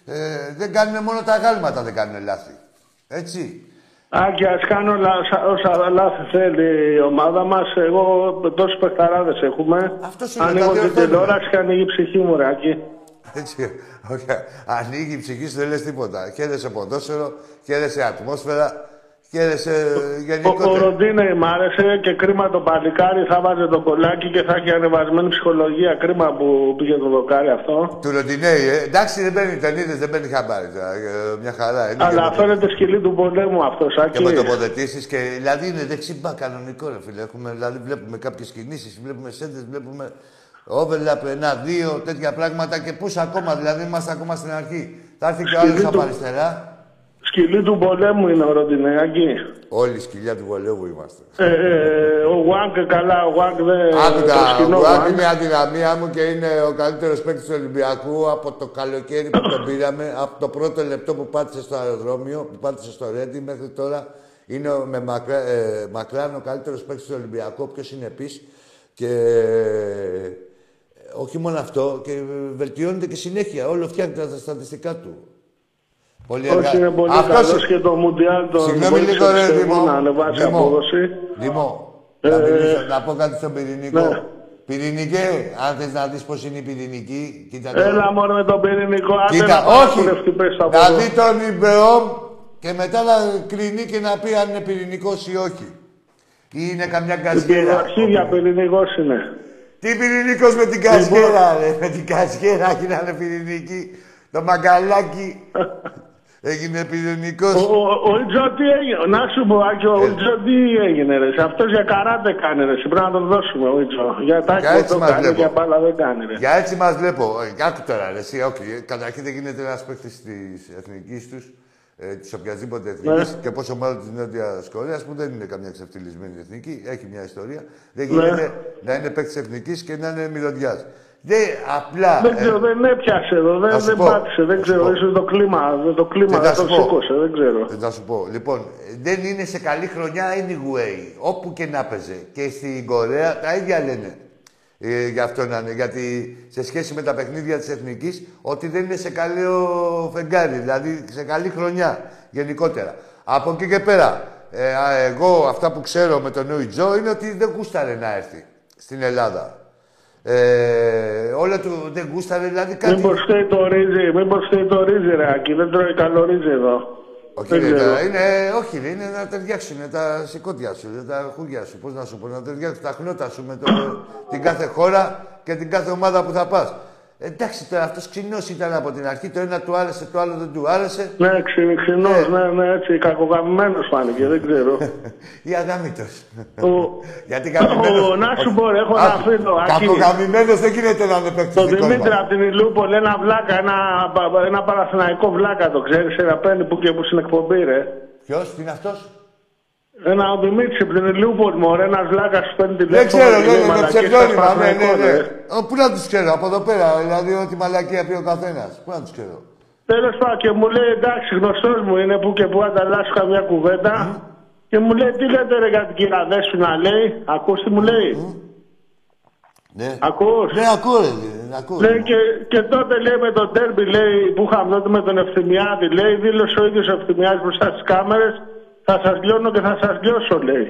ε, δεν κάνουν μόνο τα αγάλματα δεν κάνουν λάθη. Έτσι. Α, και ας κάνω όλα όσα- όσα λάθη θέλει η ομάδα μας. Εγώ τόσους παιχταράδες έχουμε. Αυτός σου λέω, Ανοίγω τα την διορθώνουμε. τηλεόραση και ανοίγει η ψυχή μου, ρε, εκεί. Έτσι, όχι. Ανοίγει η ψυχή σου, δεν λες τίποτα. Χαίρεσαι ποδόσφαιρο, χαίρεσαι ατμόσφαιρα, χαίρεσαι Ο, ο γενικότερα. Ροντίνε μ' άρεσε και κρίμα το παλικάρι θα βάζε το κολλάκι και θα έχει ανεβασμένη ψυχολογία. Κρίμα που πήγε το δοκάρι αυτό. Του Ροντινέη, ε. εντάξει δεν παίρνει ταινίδες, δεν παίρνει χαμπάρι τώρα. ε, Μια χαρά. Είναι Αλλά και, με το, φαίνεται σκυλή του πολέμου αυτό, και Σάκη. με τοποθετήσεις και δηλαδή είναι δεξιμπά κανονικό ρε φίλε. Έχουμε, δηλαδή βλέπουμε κάποιες κινήσεις, βλέπουμε σέντες, βλέπουμε overlap, ένα, δύο, τέτοια πράγματα και πούς ακόμα, δηλαδή είμαστε ακόμα στην αρχή. Θα έρθει και ο άλλος Σκυλί από του- αριστερά. Σκυλή του πολέμου είναι ο Ροντίνε, εκεί. Όλοι η σκυλιά του βολεύου είμαστε. Ε, ε, ο Γουάνκ καλά, ο Γουάνκ δεν... το Άκουγα, σκηνό ο Γουάκ Γουάνκ. είναι η αδυναμία μου και είναι ο καλύτερος παίκτης του Ολυμπιακού από το καλοκαίρι που τον πήραμε, από το πρώτο λεπτό που πάτησε στο αεροδρόμιο, που πάτησε στο Ρέντι μέχρι τώρα. Είναι ο- με μακρά, ε, μακράν ο καλύτερος παίκτης του Ολυμπιακού, ο πιο συνεπή και ε, όχι μόνο αυτό, και βελτιώνεται και συνέχεια. Όλο φτιάχνει τα στατιστικά του. Πολύ Όχι, είναι πολύ καλός και το Μουντιάλ τον Συγγνώμη βοήθησε λίγο, ρε πιστεύω, Δημό. να ανεβάσει Δημό. απόδοση. Δημό, Ε, να, μιλήσω, να πω κάτι στον πυρηνικό. ναι. Πυρηνικέ, αν θες να δεις πώς είναι η πυρηνική, κοίτα το. Έλα μόνο με τον πυρηνικό, άντε Κοίτα, να όχι, παρακολουθεί πες τα να από εδώ. δει τον Ιμπεόμ και μετά να κρίνει και να πει αν είναι πυρηνικός ή όχι. Ή είναι καμιά Στην κασγέρα. αρχίδια πυρηνικός είναι. Τι πυρηνικός με την κασγέρα, ρε. Με την κασγέρα γίνανε πυρηνική. Το μαγκαλάκι έγινε πυρηνικός. Ο, ο, ο Ιτζο τι έγινε, να σου πω Άκη, ο Ιτζο τι έγινε ρε, σε αυτός για καράτε κάνει ρε, πρέπει να τον δώσουμε ο Ιτζο. Για τα Για έχει έτσι το μας κάνει, βλέπω. για μπάλα δεν κάνει ρε. Για έτσι μας βλέπω. Ε, Άκου τώρα, ρε, εσύ, όχι. ε, Καταρχήν δεν γίνεται ένας παίκτης της εθνικής τους, ε, της οποιασδήποτε εθνικής, Ναι. και πόσο μάλλον της Νότιας Κορέας, που δεν είναι καμιά ξεφτυλισμένη εθνική, έχει μια ιστορία. Δεν Ναι. γίνεται να είναι παίκτης εθνικής και να είναι μυρωδιάς. Δεν, απλά... Δεν ε, ξέρω, δεν έπιασε εδώ, να δεν, σου δεν πω, πάτησε, δεν να σου ξέρω, πω. ίσως το κλίμα, το κλίμα Και δεν θα το σου πω. σήκωσε, δεν ξέρω. Ε, Να σου πω. Λοιπόν, ε, δεν είναι σε καλή χρονιά anyway. Όπου και να παίζε. Και στην Κορέα τα ίδια λένε. Ε, για αυτό να είναι. Γιατί σε σχέση με τα παιχνίδια της Εθνικής, ότι δεν είναι σε καλό φεγγάρι. Δηλαδή σε καλή χρονιά γενικότερα. Από εκεί και πέρα, ε, α, εγώ αυτά που ξέρω με τον Νούι Τζο είναι ότι δεν γούσταρε να έρθει στην Ελλάδα. Ε, όλα του δεν γούσταρε, δηλαδή κάτι... Μήπως φταίει το ρύζι, μήπως φταίει το ρύζι ρε Άκη, δεν τρώει καλό ρύζι εδώ. Όχι, Δεν ρε, ξέρω. τα- είναι, όχι, ρε, είναι να ταιριάξουν τα σηκώτια σου, ρε, τα χούγια σου. Πώς να σου πω, να ταιριάξουν τα χνότα σου με το, την κάθε χώρα και την κάθε ομάδα που θα πας. Εντάξει, τώρα αυτός ξινός ήταν από την αρχή. Το ένα του άρεσε, το άλλο δεν του άρεσε. Ναι, ξυ, ξινός, ναι, ναι, έτσι, κακογαμημένος φάνηκε, δεν ξέρω. Ή αγαμήτο. Ο- Γιατί γαμημένος... Ο- να σου πω, ρε, έχω ένα φίλο, Άκη. Κακογαμημένος δεν γίνεται να είναι παίκτης. Το Δημήτρη από την Ηλούπολη, ένα βλάκα, ένα, πα- ένα παραθυναϊκό βλάκα το ξέρεις, ένα παίρνει που και που στην εκπομπή, ρε. Ποιος, τι είναι αυτός; Ένα ο Δημήτρη από την Ηλούπολη, μωρέ, ένας βλάκας που παίρνει Δεν τηλέφωνο. ξέρω, και λέει, ναι, με «Μαλακίες, ψευδόνυμα. στα Ναι, ναι, Παναθηναϊκό, ναι. ρε». Ω, Πού να τους ξέρω, από εδώ πέρα. Δηλαδή, ό,τι μαλακία πει ο καθένας. Πού να τους ξέρω. Τέλος πάντων και μου λέει εντάξει, γνωστός μου είναι που και που ανταλλάσσω καμιά κουβέντα. Και μου λέει τι λέτε ρε για την κυρία σου να λέει. Ακούς τι μου λέει. Ναι. Ακούς; Ναι, ακούω, ρε, ναι, ακούω. Λέει και, και τότε λέει με τον τέρμπι λέει που είχαμε τότε με τον Ευθυμιάδη λέει δήλωσε ο ίδιος ο Ευθυμιάδης μπροστά στις κάμερες θα σας λιώνω και θα σας λιώσω λέει.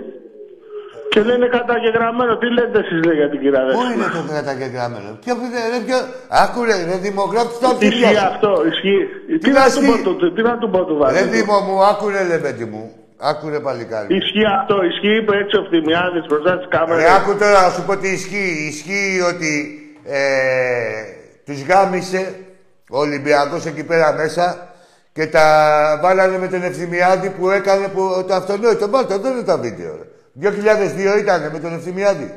Και λέει είναι καταγεγραμμένο. Τι λέτε εσείς λέει για την κυρία Πού Δέσποινα. είναι το καταγεγραμμένο; Ποιο, ρε, ποιο... Άκου ρε, ρε δημοκράτης, θα τη Ισχύει αυτό, ισχύει. Τι, να να του πω ισχύει; του- τι να του πω του Ρε Βαγγέλη. Δήμο μου, άκου ρε λεβέντι μου. Άκου ρε παλικάρι. Ισχύει αυτό, ισχύει είπε έτσι ο Ευθυμιάδης μπροστά στις κάμερες. Ρε, άκου τώρα να σου πω τι ισχύει. Ισχύει ότι ε, τους γάμισε ο Ολυμπιακός εκεί πέρα μέσα και τα βάλανε με τον Ευθυμιάδη που έκανε που, το αυτονόητο. Βάλτε, δεν είναι τα βίντεο. Ρε. 2002 ήταν με τον Ευθυμιάδη.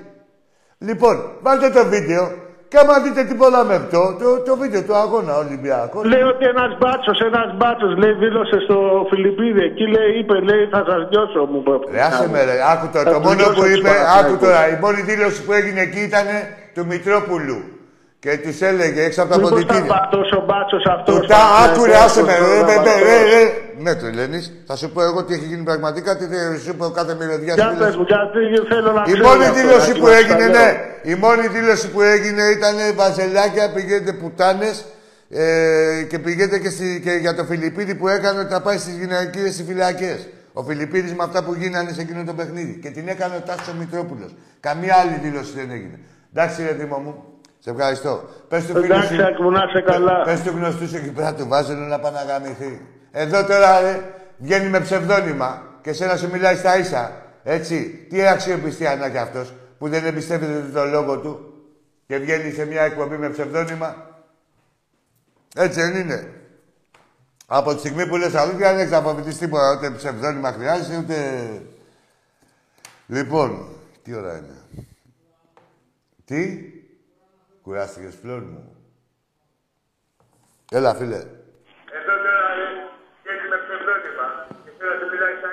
Λοιπόν, βάλτε το βίντεο και άμα δείτε τι πολλά με αυτό, το, το βίντεο του αγώνα Ολυμπιακό. Λέει ότι ένας μπάτσος, ένας μπάτσος λέει δήλωσε στο Φιλιππίδη. Εκεί λέει, είπε, λέει, θα σας διώσω, μου είπε. Ρε, άσε με ρε, άκου τώρα. Θα Το τους μόνο δώσω που τους είπε, Παναθηναϊκούς. άκου τώρα, η μόνη δήλωση που έγινε εκεί ήταν του Μητρόπουλου. Και του έλεγε έξω από τα Μήπως ήταν ποντιτήρια. πατός ο μπάτσος αυτός. Του τα άκου ρε, άσε με ρε, ρε, ρε, ρε, ρε. Ναι, το λένες. Θα σου πω εγώ τι έχει γίνει πραγματικά, τι δεν σου πω κάθε μυρωδιά Για σου. πες μου, γιατί θέλω να Η ξέρω μόνη αυτό, δήλωση Άκη, που μας τα έγινε, λέω. ναι. Η μόνη δήλωση που έγινε ήταν βαζελάκια, πηγαίνετε πουτάνες ε, και πηγαίνετε και, στη, και για το Φιλιππίδη που έκανε ότι θα πάει στις γυναικείες οι φυλακές. Ο Φιλιππίδης με αυτά που γίνανε σε εκείνο το παιχνίδι. Και την έκανε ο Τάσος Μητρόπουλος. Καμία άλλη δήλωση δεν έγινε. Εντάξει, ρε Δήμο μου, σε ευχαριστώ. Πες του φίλου Εντάξει, σου. Άκη μου, να είσαι καλά. Πες του γνωστού σου εκεί πέρα του βάζουν να πάει να γαμηθεί. Εδώ τώρα ρε, βγαίνει με ψευδόνυμα και σε να σου μιλάει στα ίσα. Έτσι, τι αξιοπιστία να έχει αυτός που δεν εμπιστεύεται το λόγο του και βγαίνει σε μια εκπομπή με ψευδόνυμα. Έτσι δεν είναι. Από τη στιγμή που λες αλήθεια δεν έχεις να αποφυτείς τίποτα. Ούτε ψευδόνυμα χρειάζεσαι, ούτε... Λοιπόν, τι ώρα είναι; Τι; Κουράστηκες φλόρ μου. Έλα, φίλε.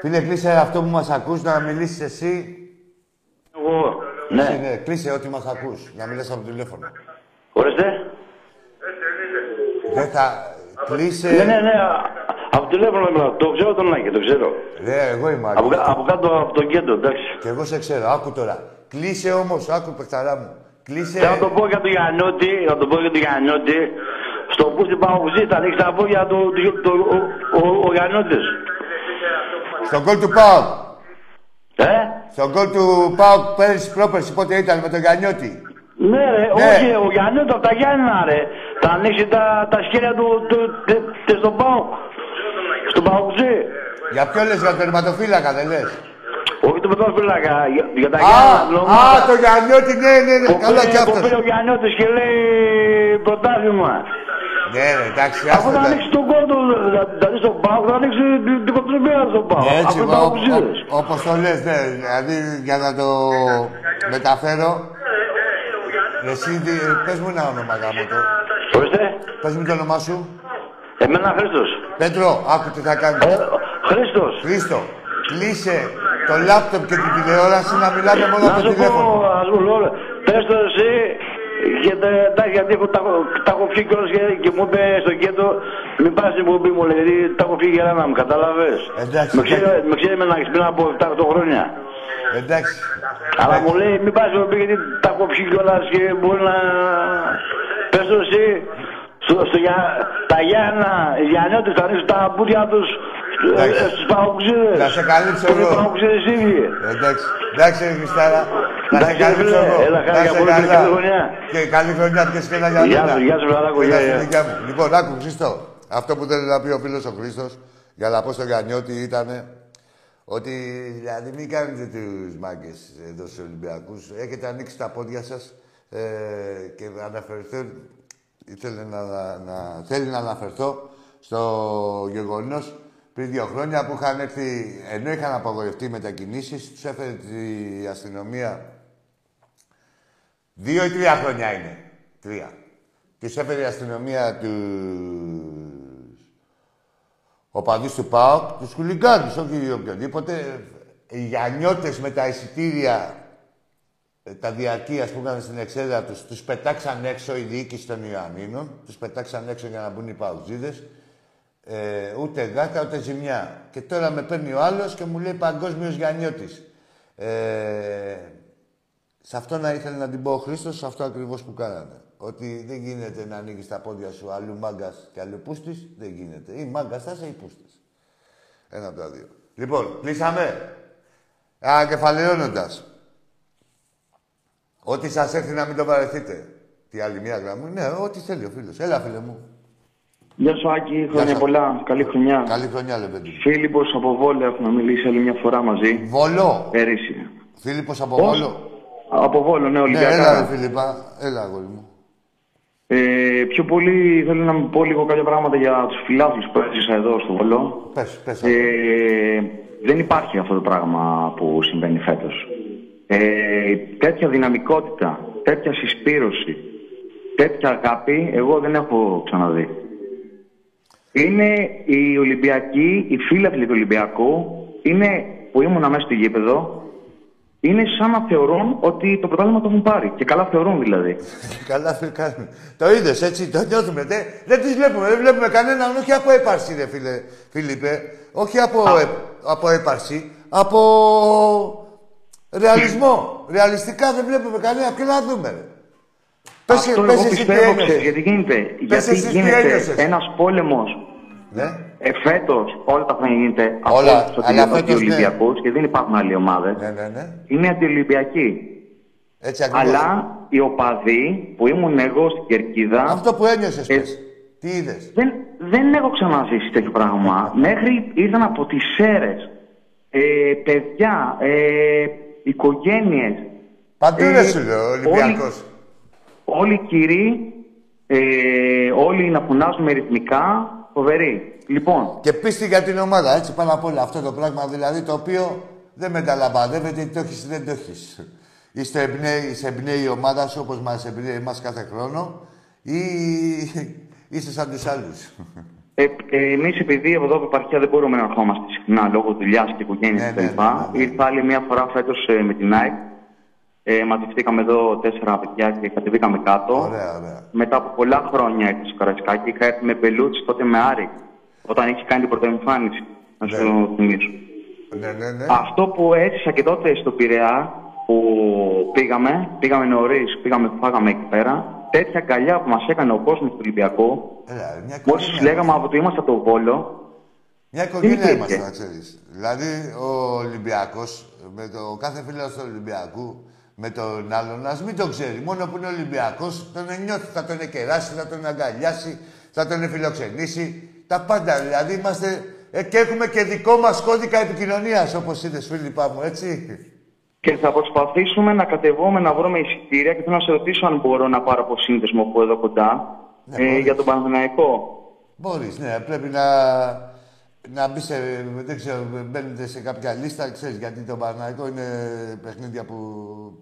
Φίλε, κλείσε αυτό που μας ακούς, να μιλήσεις εσύ. Εγώ. Εσύ, Ναι. ναι, κλείσε ό,τι μας ακούς, να μιλάς από το τηλέφωνο. Ορίστε. Δεν θα... Κλείσε... Ναι, ναι, ναι. α- Από το τηλέφωνο μιλάω. Το ξέρω τον Άκη, το ξέρω. Ρε, εγώ είμαι Από, Άκης. κα- από κάτω από το κέντρο, εντάξει. Και εγώ σε ξέρω, άκου τώρα. Κλείσε όμως, άκου παιχταρά μου. Κλείσε... Θέλω να το πω για τον Γιαννιώτη, να το πω για τον Γιαννιώτη. Στο που στην Παγκοσμία θα ανοίξει τα πόδια του το, το, ο, ο, ο Γιαννιώτης. Στον κόλ του ΠΑΟΚ. Ε; Στον κόλ του ΠΑΟΚ πέρυσι πρόπερσι, πότε ήταν, με τον Γιαννιώτη. Ναι, ρε, Ναι. όχι, ο Γιαννιώτης από τα Γιάννηνα, ρε. Θα ανοίξει τα, τα σκέρια του, του, τε- τε- στον Πάο. Στον Παγκοσμία. Για ποιο λες, για τον τερματοφύλακα, δεν λες; Όχι το πρωτόφυλακα, για, για τα Α, Γιάννηνα. α, το Γιαννιώτη, ναι, ναι, ναι, Που καλά πήρε- κι Που αυτός. πήρε ο Γιαννιώτης και λέει πρωτάθλημα. Ναι, ρε, εντάξει, Αφού άστο θα τα- ανοίξει τον κόντο, δηλαδή στον Πάο, θα ανοίξει την- την κοντριμέρα στον Πάο. Ναι, Έτσι, Αφού ο- τα ο- αποψίδες. ο- όπως το λες, ναι, δηλαδή για να το μεταφέρω. Ρε, Εσύ, τι- πες μου ένα όνομα γάμο το. Ορίστε, Πες μου το όνομά σου. εμένα Χρήστος. Πέτρο, άκου τι θα κάνεις. Ε, Χρήστος. Χρήστο, κλείσε το λάπτοπ και την τηλεόραση να μιλάμε μόνο Να από το σου πω, τηλέφωνο. ας μου λέω, πες το εσύ, γιατί εντάξει, γιατί έχω, τα, έχω- τα έχω φύγει κιόλας και, και μου είπε στο κέντρο, μην πας στην εκπομπή μου, λέει, γιατί τα έχω φύγει για να μου, κατάλαβες; Εντάξει, Με ξέρει, με ξέρει με να πριν από 7-8 χρόνια. Εντάξει. Αλλά μου λέει, μην πας στην εκπομπή γιατί τα έχω φύγει κιόλας και μπορεί να... Πες το εσύ, στο, στο, για, τα Γιάννα, οι Γιαννιώτες θα ανοίξουν τα μπούτια τους ε, Εντάξει. στους παγκοσμίδες. Θα σε καλύψω Που είναι εγώ. παγκοσμίδες ίδιοι. Εντάξει, εντάξει, ρε Χριστάρα. Θα σε Εντάξει, καλύψω φίλε, εγώ. έλα, Να χάρηκα είσαι πολύ, καλά. καλή χρονιά. Και καλή χρονιά και σκέλα για Γεια μένα. σου, γεια σου, Βραδάκο, Έλα γεια, στη γεια. δικιά μου. Λοιπόν, άκου, Χριστό. Αυτό που θέλει να πει ο φίλος ο Χρήστος, για να πω στον Γανιώτη, ήταν ότι δηλαδή μην κάνετε τους μάγκες εδώ στους Ολυμπιακούς. Έχετε ανοίξει τα πόδια σας ε, και αναφερθούν ήθελε να, να, να- θέλει να αναφερθώ στο γεγονός πριν δύο χρόνια που είχαν έρθει, ενώ είχαν απαγορευτεί οι μετακινήσεις, τους έφερε η αστυνομία Δύο ή τρία χρόνια είναι. Τρία. Τους έφερε η αστυνομία τους οπαδούς του ΠΑΟΚ, τους χουλιγκάνους, όχι οποιοδήποτε. Οι γιανιώτες με τα εισιτήρια, ε, τα διαρκείας που είχαν στην εξέδρα τους, τους πετάξαν έξω η διοίκηση των Ιωαννίνων, τους πετάξαν έξω για να μπουν οι παουτζίδες. Ε, ούτε γάτα, ούτε ζημιά. Και τώρα με παίρνει ο άλλος και μου λέει παγκόσμιος γιανιώτης. Ε, σε αυτό να ήθελε να την πω ο Χρήστος, σε αυτό ακριβώς που κάνανε. Ότι δεν γίνεται να ανοίγεις τα πόδια σου αλλού μάγκας και αλλού πούστης. Δεν γίνεται. Ή μάγκας θα είσαι ή πούστης. Ένα από τα δύο. Λοιπόν, κλείσαμε. Ανακεφαλαιώνοντας. Ό,τι σας έρθει να μην το παρεθείτε. Τι άλλη μία γραμμή; Ναι, ό,τι θέλει ο φίλος. Έλα, φίλε μου. Γεια σου Άκη, χρόνια σας. πολλά. Καλή χρονιά. Καλή χρονιά, λε παιδί. Φίλιππος από Βόλο έχουμε μιλήσει άλλη μια φορά μαζί. Βολό. Πέρυσι. Φίλιππος από Πώς; Βόλο; Από Βόλο, ναι, Ναι, Ολυμπιακά. έλα, ρε Φίλιππα. Έλα, αγόρι μου. Ε, πιο πολύ θέλω να μου πω λίγο κάποια πράγματα για τους φιλάθλους που έζησα εδώ στο Βόλο. Πες, πες. Ε, δεν υπάρχει αυτό το πράγμα που συμβαίνει φέτος. Ε, τέτοια δυναμικότητα, τέτοια συσπήρωση, τέτοια αγάπη, εγώ δεν έχω ξαναδεί. Είναι οι Ολυμπιακοί, οι φίλαθλοι του Ολυμπιακού, είναι, που ήμουν μέσα στο γήπεδο, είναι σαν να θεωρούν ότι το πρωτάθλημα το έχουν πάρει. Και καλά θεωρούν δηλαδή. Καλά, φίλε, κάνουμε. Το είδες έτσι, το νιώθουμε. Δεν, δεν τις βλέπουμε, δεν βλέπουμε κανέναν, όχι από έπαρση, ρε φίλε, Φίλιππε. Όχι από, ε, από έπαρση, από ρεαλισμό. Ρεαλιστικά δεν βλέπουμε κανένα. Ποιο να δούμε, ρε. Πες, Αυτό πες εγώ εσύ τι πιστεύω, ένιωσες. ξέρεις, γιατί γίνεται. Πες γιατί εσύ τι γίνεται ένιωσες. ένας πόλεμος Ναι. Ε, φέτος όλα τα χρόνια γίνεται από Όλα, όλους τους αλλά αντιολυ- φέτος, ναι. αντιολυμπιακούς και δεν υπάρχουν άλλοι ομάδες. Ναι, ναι, ναι. Είναι αντιολυμπιακοί. Έτσι ακριβώς. Αλλά οι οπαδοί που ήμουν εγώ στην κερκίδα. Αυτό που ένιωσες, ε, πες. Τι είδες; Δεν, δεν έχω ξαναζήσει τέτοιο πράγμα. Μέχρι ήρθαν από τις αίρε. Ε, παιδιά, ε, οικογένειες. Παντού ρε σου λέω, Ολυμπιακός. Όλοι οι κύριοι, ε, όλοι να φωνάζουμε ρυθμικά, φοβεροί. Λοιπόν, Και πίστη για την ομάδα, έτσι πάνω απ' όλα αυτό το πράγμα δηλαδή το οποίο δεν μεταλαμπαδεύεται, είτε το έχεις ή δεν το έχεις. Είστε εμπνέει, σε εμπνέει η ομάδα σου όπως μας εμπνέει εμάς κάθε χρόνο ή είσαι σαν τους άλλους. Ε, ε, Εμείς, επειδή από εδώ από επαρχία δεν μπορούμε να ερχόμαστε συχνά λόγω δουλειάς και οικογένειας Ναι, κτλ. ναι, ναι, ναι. Ήρθα άλλη μια φορά φέτος με την ΑΕΚ. Ε, μαζευτήκαμε εδώ τέσσερα παιδιά και κατεβήκαμε κάτω. Ωραία, ωραία. Μετά από πολλά χρόνια ήρθα στο Καραϊσκάκι. Είχα έρθει με Μπελούτσι τότε με Άρη. Όταν είχε κάνει την πρωτοεμφάνιση. Να σου θυμίσω. Ναι, ναι, ναι. Αυτό που έζησα και τότε στο Πειραιά που πήγαμε, πήγαμε νωρίς, πήγαμε, φάγαμε εκεί πέρα. Τέτοια αγκαλιά που μας έκανε ο κόσμος του Ολυμπιακού. Έλα, μια Μόλις οικογένεια. λέγαμε από το είμαστε από το Βόλο, Μια οικογένεια υπήρχε. είμαστε, να ξέρεις. Δηλαδή, ο Ολυμπιακός, με το κάθε φίλο του Ολυμπιακού, με τον άλλον, ας μην το ξέρει. Μόνο που είναι Ολυμπιακός, τον νιώθει, θα τον εκεράσει, θα τον αγκαλιάσει, θα τον φιλοξενήσει. Τα πάντα, δηλαδή είμαστε... Ε, και έχουμε και δικό μας κώδικα επικοινωνίας, όπως είδες, Φίλιππα μου, έτσι. Και θα προσπαθήσουμε να κατεβούμε να βρούμε εισιτήρια και θέλω να σε ρωτήσω αν μπορώ να πάρω από σύνδεσμο που εδώ κοντά ε, για τον Παναθηναϊκό. Μπορείς, ναι, πρέπει να, να μπει σε, δεν ξέρω, μπαίνετε σε κάποια λίστα, ξέρεις, γιατί το Παναγικό είναι παιχνίδια που,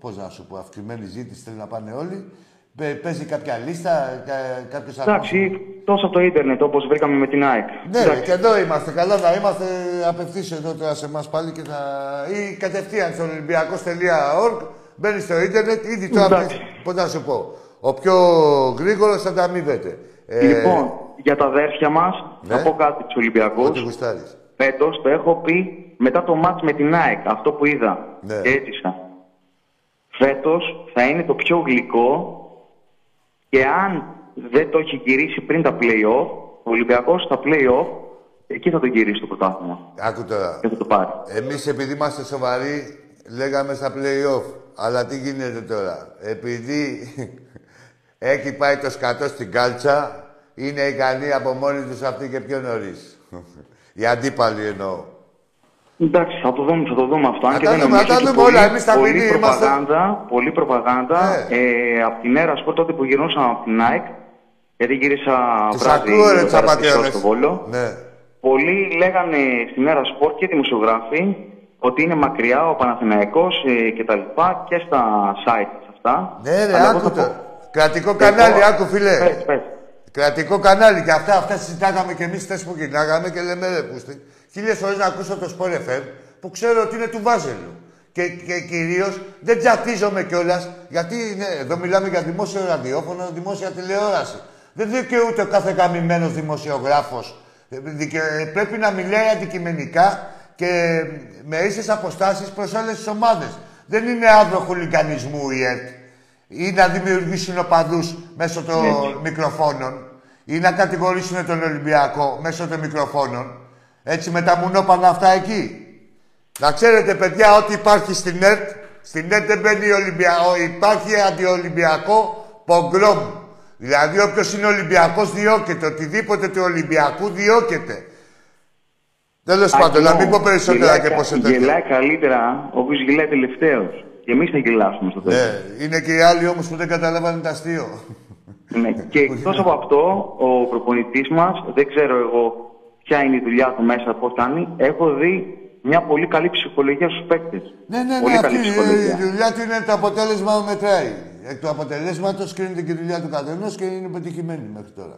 πώς να σου πω, αυξημένη ζήτηση, θέλει να πάνε όλοι. Παι- Παίζει κάποια λίστα, κα, κάποιος Εντάξει, τόσο από το ίντερνετ όπως βρήκαμε με την ΑΕΚ. Ναι, ρε, και εδώ είμαστε. Καλά να είμαστε απευθείας εδώ τώρα σε εμάς πάλι και θα... ή κατευθείαν στο ολυμπιακός.org μπαίνει στο ίντερνετ, ήδη τώρα, Εντάξει. πώς να σου πω, ο πιο γρήγορος θα τα αμείβεται. Ε, Λοιπόν, για τα αδέρφια μας, ναι. θα πω κάτι στους Ολυμπιακούς. Ό,τι γουστάρεις. Φέτος το έχω πει μετά το μάτς με την ΑΕΚ, αυτό που είδα Ναι. και έζησα. Φέτος θα είναι το πιο γλυκό και αν δεν το έχει γυρίσει πριν τα play-off, ο Ολυμπιακός στα play-off, εκεί θα το γυρίσει το πρωτάθλημα Άκου τώρα. και θα το πάρει. Εμείς επειδή είμαστε σοβαροί, λέγαμε στα play-off. Αλλά τι γίνεται τώρα; Επειδή έχει πάει το σκατό στην κάλτσα, είναι ικανοί από μόνοι τους αυτοί και πιο νωρίς. Οι αντίπαλοι εννοώ. Εντάξει, θα το δούμε, θα το δούμε αυτό. Αν Να και τα δεν δούμε, νομίζω να τα ότι δούμε πολύ- όλα. Εμείς τα Πολύ παιδί είμαστε- προπαγάνδα, πολύ προπαγάνδα. Ε, από την έρα σπορ τότε που γυρνούσαμε από την ΑΕΚ, γιατί γύρισα Τους βράδυ ακούω, ρε, εδώ πέρα στις τσαπατέωνες. στο Βόλο. Ναι. Πολλοί λέγανε στην Μέρα Σπορ και δημοσιογράφοι ότι είναι μακριά ο Παναθηναϊκός ε, και τα λοιπά και στα site αυτά. Ναι, ρε, Αλλά εγώ άκου θα το. πω- Κρατικό Εγώ- κανάλι, άκου φιλέ. Πες, πες. Κρατικό κανάλι και αυτά, αυτά συζητάγαμε και εμείς χθες που γυρνάγαμε και λέμε ρε πούστη. Χίλιες φορές να ακούσω το Sport FM που ξέρω ότι είναι του Βάζελου. Και, και κυρίως δεν τζατίζομαι κιόλας γιατί είναι, εδώ μιλάμε για δημόσιο ραδιόφωνο, δημόσια τηλεόραση. Δεν δικαιούται ο κάθε καμημένος δημοσιογράφος. Πρέπει να μιλάει αντικειμενικά και με ίσες αποστάσεις προς όλε τι ομάδες. Δεν είναι άδρο χουλικανισμού η ΕΡΤ ή να δημιουργήσουν οπαδούς μέσω των Έτσι. μικροφώνων ή να κατηγορήσουν τον Ολυμπιακό μέσω των μικροφώνων. Έτσι με τα μουνόπανα αυτά εκεί. Να ξέρετε, παιδιά, ότι υπάρχει στην ΕΡΤ, στην ΕΡΤ δεν μπαίνει Ολυμπιακό, υπάρχει αντιολυμπιακό πογκρόμ. Δηλαδή, όποιος είναι Ολυμπιακός διώκεται. Οτιδήποτε του Ολυμπιακού διώκεται. Τέλος πάντων, να μην πω περισσότερα Γελάει και κα- πόσο τέτοια. Γελάει καλύτερα όποιο γελάει τελευταίος. Και εμείς θα γελάσουμε στο τέλος. Ναι, είναι και οι άλλοι όμως που δεν καταλάβανε το αστείο. Ναι. Και εκτός από αυτό, ο προπονητής μας, δεν ξέρω εγώ ποια είναι η δουλειά του μέσα, πώς κάνει, έχω δει μια πολύ καλή ψυχολογία στους παίκτες. Ναι, ναι, πολύ ναι, καλή αυτή η ψυχολογία. δουλειά του είναι το αποτέλεσμα που μετράει. Εκ του αποτελέσματος κρίνεται και η δουλειά του καθενός και είναι πετυχημένη μέχρι τώρα.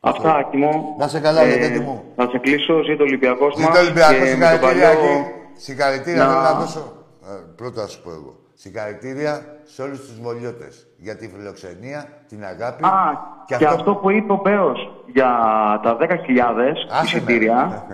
Αυτά, Άκη μου. Να σε καλά, Λεκέντη μου. Θα σε κλείσω, ζήτω ο Ολυμπιακός μας. Ζήτω Ολυμπιακό, συγχαρητήρια εκεί. Συγχαρητήρια, να- θέλω να δώσω. Ε, πρώτα να σου πω εγώ. Συγχαρητήρια σε όλους τους βολιώτε για τη φιλοξενία, την αγάπη. Α, και, αυτό... που είπε ο Πέος για τα 10.000 εισιτήρια,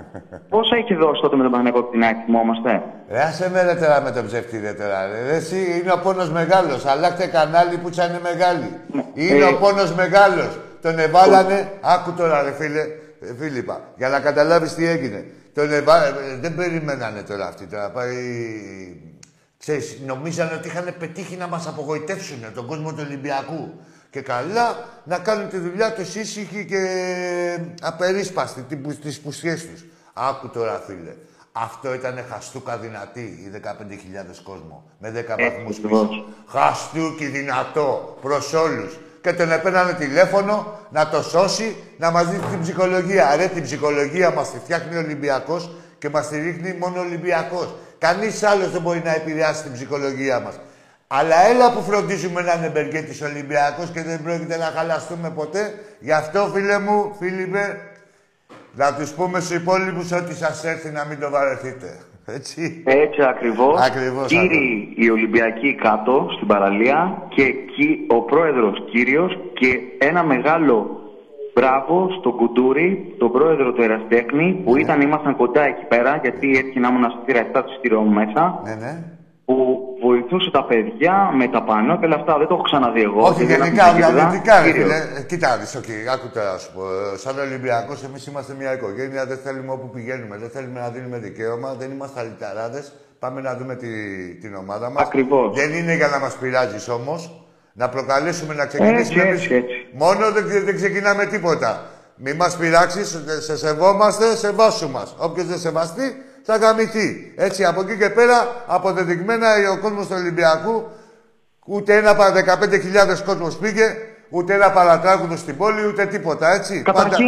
πόσα έχει δώσει τότε με τον Παναγενικό την ΑΕΚ, θυμόμαστε. Ρε, άσε με ρε τώρα με το ψεύτη ρε τώρα. Ρε. Ρε, εσύ είναι ο πόνος μεγάλος. Αλλάχτε κανάλι που τσάνε μεγάλη. Είναι Ε. ο πόνος μεγάλος. Τον εβάλανε, άκου τώρα ρε φίλε, ε, Φίλιππα, για να καταλάβεις τι έγινε. Τον εβα... ε, δεν περιμένανε τώρα αυτοί τώρα. Πάει... Ξέρεις, νομίζανε ότι είχαν πετύχει να μας απογοητεύσουν τον κόσμο του Ολυμπιακού. Και καλά να κάνουν τη δουλειά τους ήσυχοι και απερίσπαστοι τι- τις πουσιές τους. Άκου τώρα φίλε. Αυτό ήταν χαστούκα δυνατή, οι 15.000 κόσμο. Με 10 βαθμούς ακριβώς. πίσω. Χαστούκι δυνατό προς όλους. Και τον έπαιρνανε τηλέφωνο να το σώσει, να μας δει την ψυχολογία. Ρε, την ψυχολογία μας τη φτιάχνει ο Ολυμπιακός και μας τη ρίχνει μόνο ο Ολυμπιακός. Κανείς άλλος δεν μπορεί να επηρεάσει την ψυχολογία μας. Αλλά έλα που φροντίζουμε να είναι μπεργκέτης Ολυμπιακός και δεν πρόκειται να χαλαστούμε ποτέ. Γι' αυτό, φίλε μου, Φίλιππε, να τους πούμε στους υπόλοιπους ότι σας έρθει να μην το βαρεθείτε. Έτσι. Έτσι ακριβώς. Ακριβώς, Κύριοι οι Ολυμπιακοί κάτω στην παραλία και εκεί ο πρόεδρος κύριος και ένα μεγάλο μπράβο στον Κουντούρη, τον πρόεδρο του Εραστέχνη, που ήταν, ήμασταν κοντά εκεί πέρα, γιατί έτυχε να ήμουν στα στήρα 7 του στήριου μου μέσα, Ναι, ναι. που βοηθούσε τα παιδιά με τα πανό και όλα αυτά. Δεν το έχω ξαναδεί εγώ. Όχι, δεν γενικά, έχω δει τίποτα. οργανωτικά, ρε Κύριος. φίλε. Ε, Κοίτα, δεις, οκ, άκου τώρα να σου πω. Ε, Σαν Ολυμπιακός, εμείς είμαστε μια οικογένεια, δεν θέλουμε όπου πηγαίνουμε. Δεν θέλουμε να δίνουμε δικαίωμα, δεν είμαστε αληταράδες. Πάμε να δούμε τη, την ομάδα μας. Ακριβώς. Δεν είναι για να μας πειράζεις όμως. Να προκαλέσουμε να ξεκινήσουμε. Έτσι, εμείς. έτσι, έτσι. Μόνο δεν, δεν ξεκινάμε τίποτα. Μη μας πειράξεις, σε σεβόμαστε, σεβάσου μας. Όποιος δεν σεβαστεί, θα γαμηθεί. Έτσι, από εκεί και πέρα, αποδεδειγμένα ο κόσμος του Ολυμπιακού Ούτε ένα παρα 15.000 κόσμος πήγε, ούτε ένα παρατράγουδο στην πόλη, ούτε τίποτα, έτσι. Καταρχήν,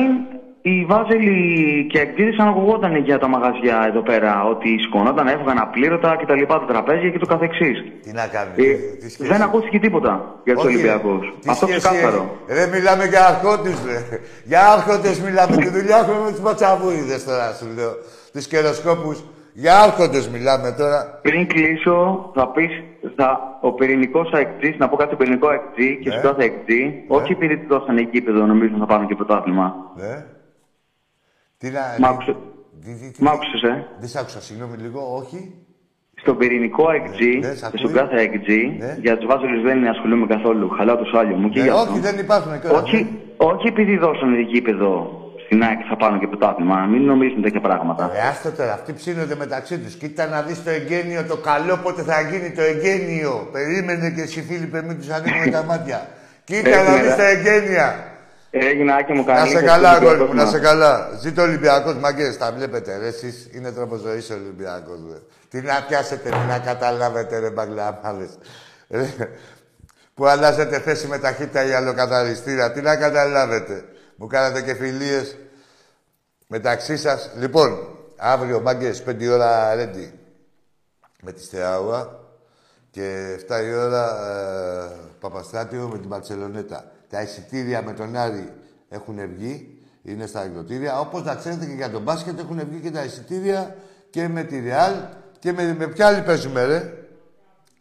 οι Βάζελοι και εκτίδες ανακουγόταν για τα μαγαζιά εδώ πέρα ότι σηκωνόταν, έβγαν απλήρωτα και τα λοιπά, τα τραπέζια και το καθεξής. Τι να κάνουμε, Ε, τι σχέση. δεν ακούστηκε τίποτα για τους Όχι, Ολυμπιακούς. τι Αυτό σχέση ξεκάθαρο. έχει; Ρε, μιλάμε για αρχόντες, ρε. Για άρχοντες μιλάμε. Τη δουλειά έχουμε με τους ματσαβούριδες τώρα, σου λέω. Τους καιροσκόπους. Για άρχοντες μιλάμε τώρα. Πριν κλείσω, θα πεις, θα, ο πυρηνικός αεκτζή, να πω κάτι στο πυρηνικός αεκτζή και Ναι. στον κάθε αεκτζή, όχι επειδή τους δώσανε γήπεδο, νομίζω θα πάρουν και πρωτάθλημα. Ναι. Τι να... Μ' άκουσε. Τι, τι, τι, Μ' άκουσες, ε; Δεν σ' άκουσα, συγγνώμη λίγο, όχι. Στον πυρηνικό αεκτζή ναι, σ' και ακούει. στον κάθε αεκτζή, για τους Βάζελου δεν ασχολούμαι καθόλου. Χαλάω το σάλιο μου και Ναι, για όχι, αυτό. δεν υπάρχουν κιόλας. Όχι, όχι επειδή δώσανε γήπεδο στην ΑΕΚ θα πάρουν και πρωτάθλημα. Μην νομίζουν τέτοια πράγματα. Ε, άστο τώρα, αυτοί ψήνονται μεταξύ τους. Κοίτα να δεις το εγγένειο, το καλό πότε θα γίνει το εγγένειο. Περίμενε και εσύ, Φίλιππε, μην τους ανοίγουμε τα μάτια. Κοίτα να Έγινε, δεις ρε. τα εγγένεια. Έγινε άκη μου Να καλή. σε και καλά, στον αγόρι μου, κόσμο. να σε καλά. Ζήτω Ολυμπιακός, μαγκές, τα βλέπετε. Ρε, εσείς είναι τρόπο ζωής ο Ολυμπιακός. Τι να πιάσετε, τι να καταλάβετε, ρε μπαγκλαμάδε. Πού που αλλάζετε θέση με ταχύτητα ή αλλοκαθαριστήρα. Τι να καταλάβετε. Μου κάνατε και φιλίες μεταξύ σας. Λοιπόν, αύριο, μάγκες, 5 η ώρα ready. Με τη Στεάουα και 7 η ώρα ε, Παπαστράτιο με την Παρσελονέτα. Τα εισιτήρια με τον Άρη έχουν βγει, είναι στα εκδοτήρια. Όπως να ξέρετε και για τον μπάσκετ έχουν βγει και τα εισιτήρια και με τη Ρεάλ και με, με ποια άλλη παίζουμε, ρε;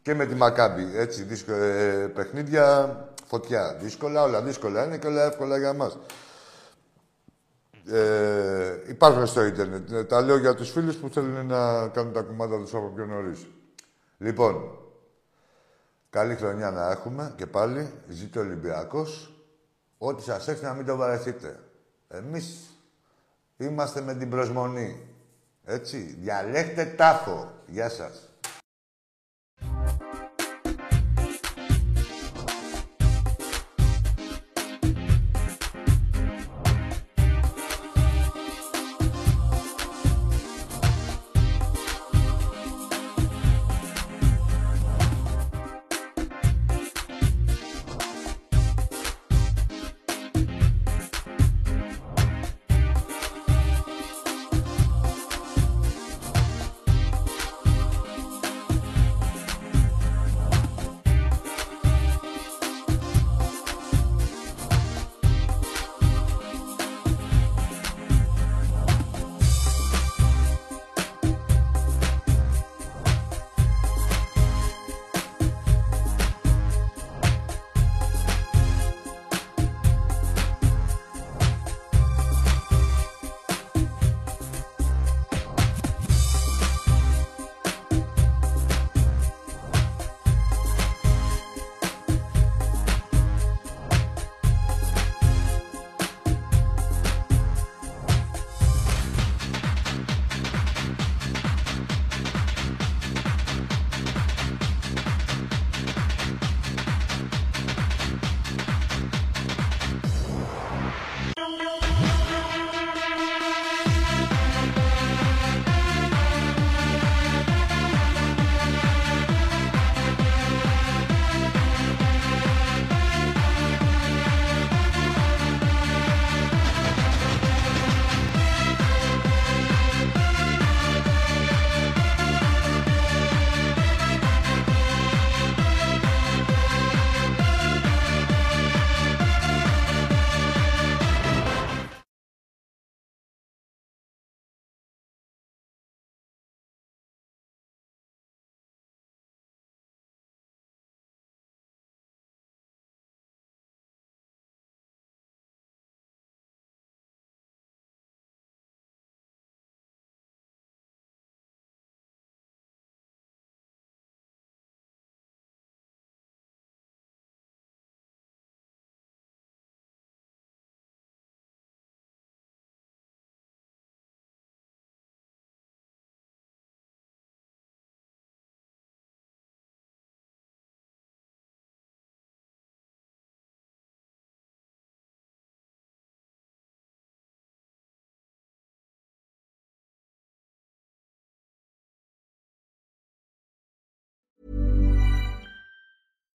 Και με τη Μακάμπη. Έτσι, δύσκολα, ε, παιχνίδια, φωτιά. Δύσκολα, όλα δύσκολα είναι και όλα εύκολα για μας. Ε, υπάρχουν στο ίντερνετ. Ε, τα λέω για τους φίλους που θέλουν να κάνουν τα κουμάντα τους από πιο νωρίς. Λοιπόν, καλή χρονιά να έχουμε και πάλι. Ζήτω ο Ολυμπιακός. Ό,τι σας έχει να μην το βαρεθείτε. Εμείς είμαστε με την προσμονή. Έτσι. Διαλέχτε τάφο. Γεια σας.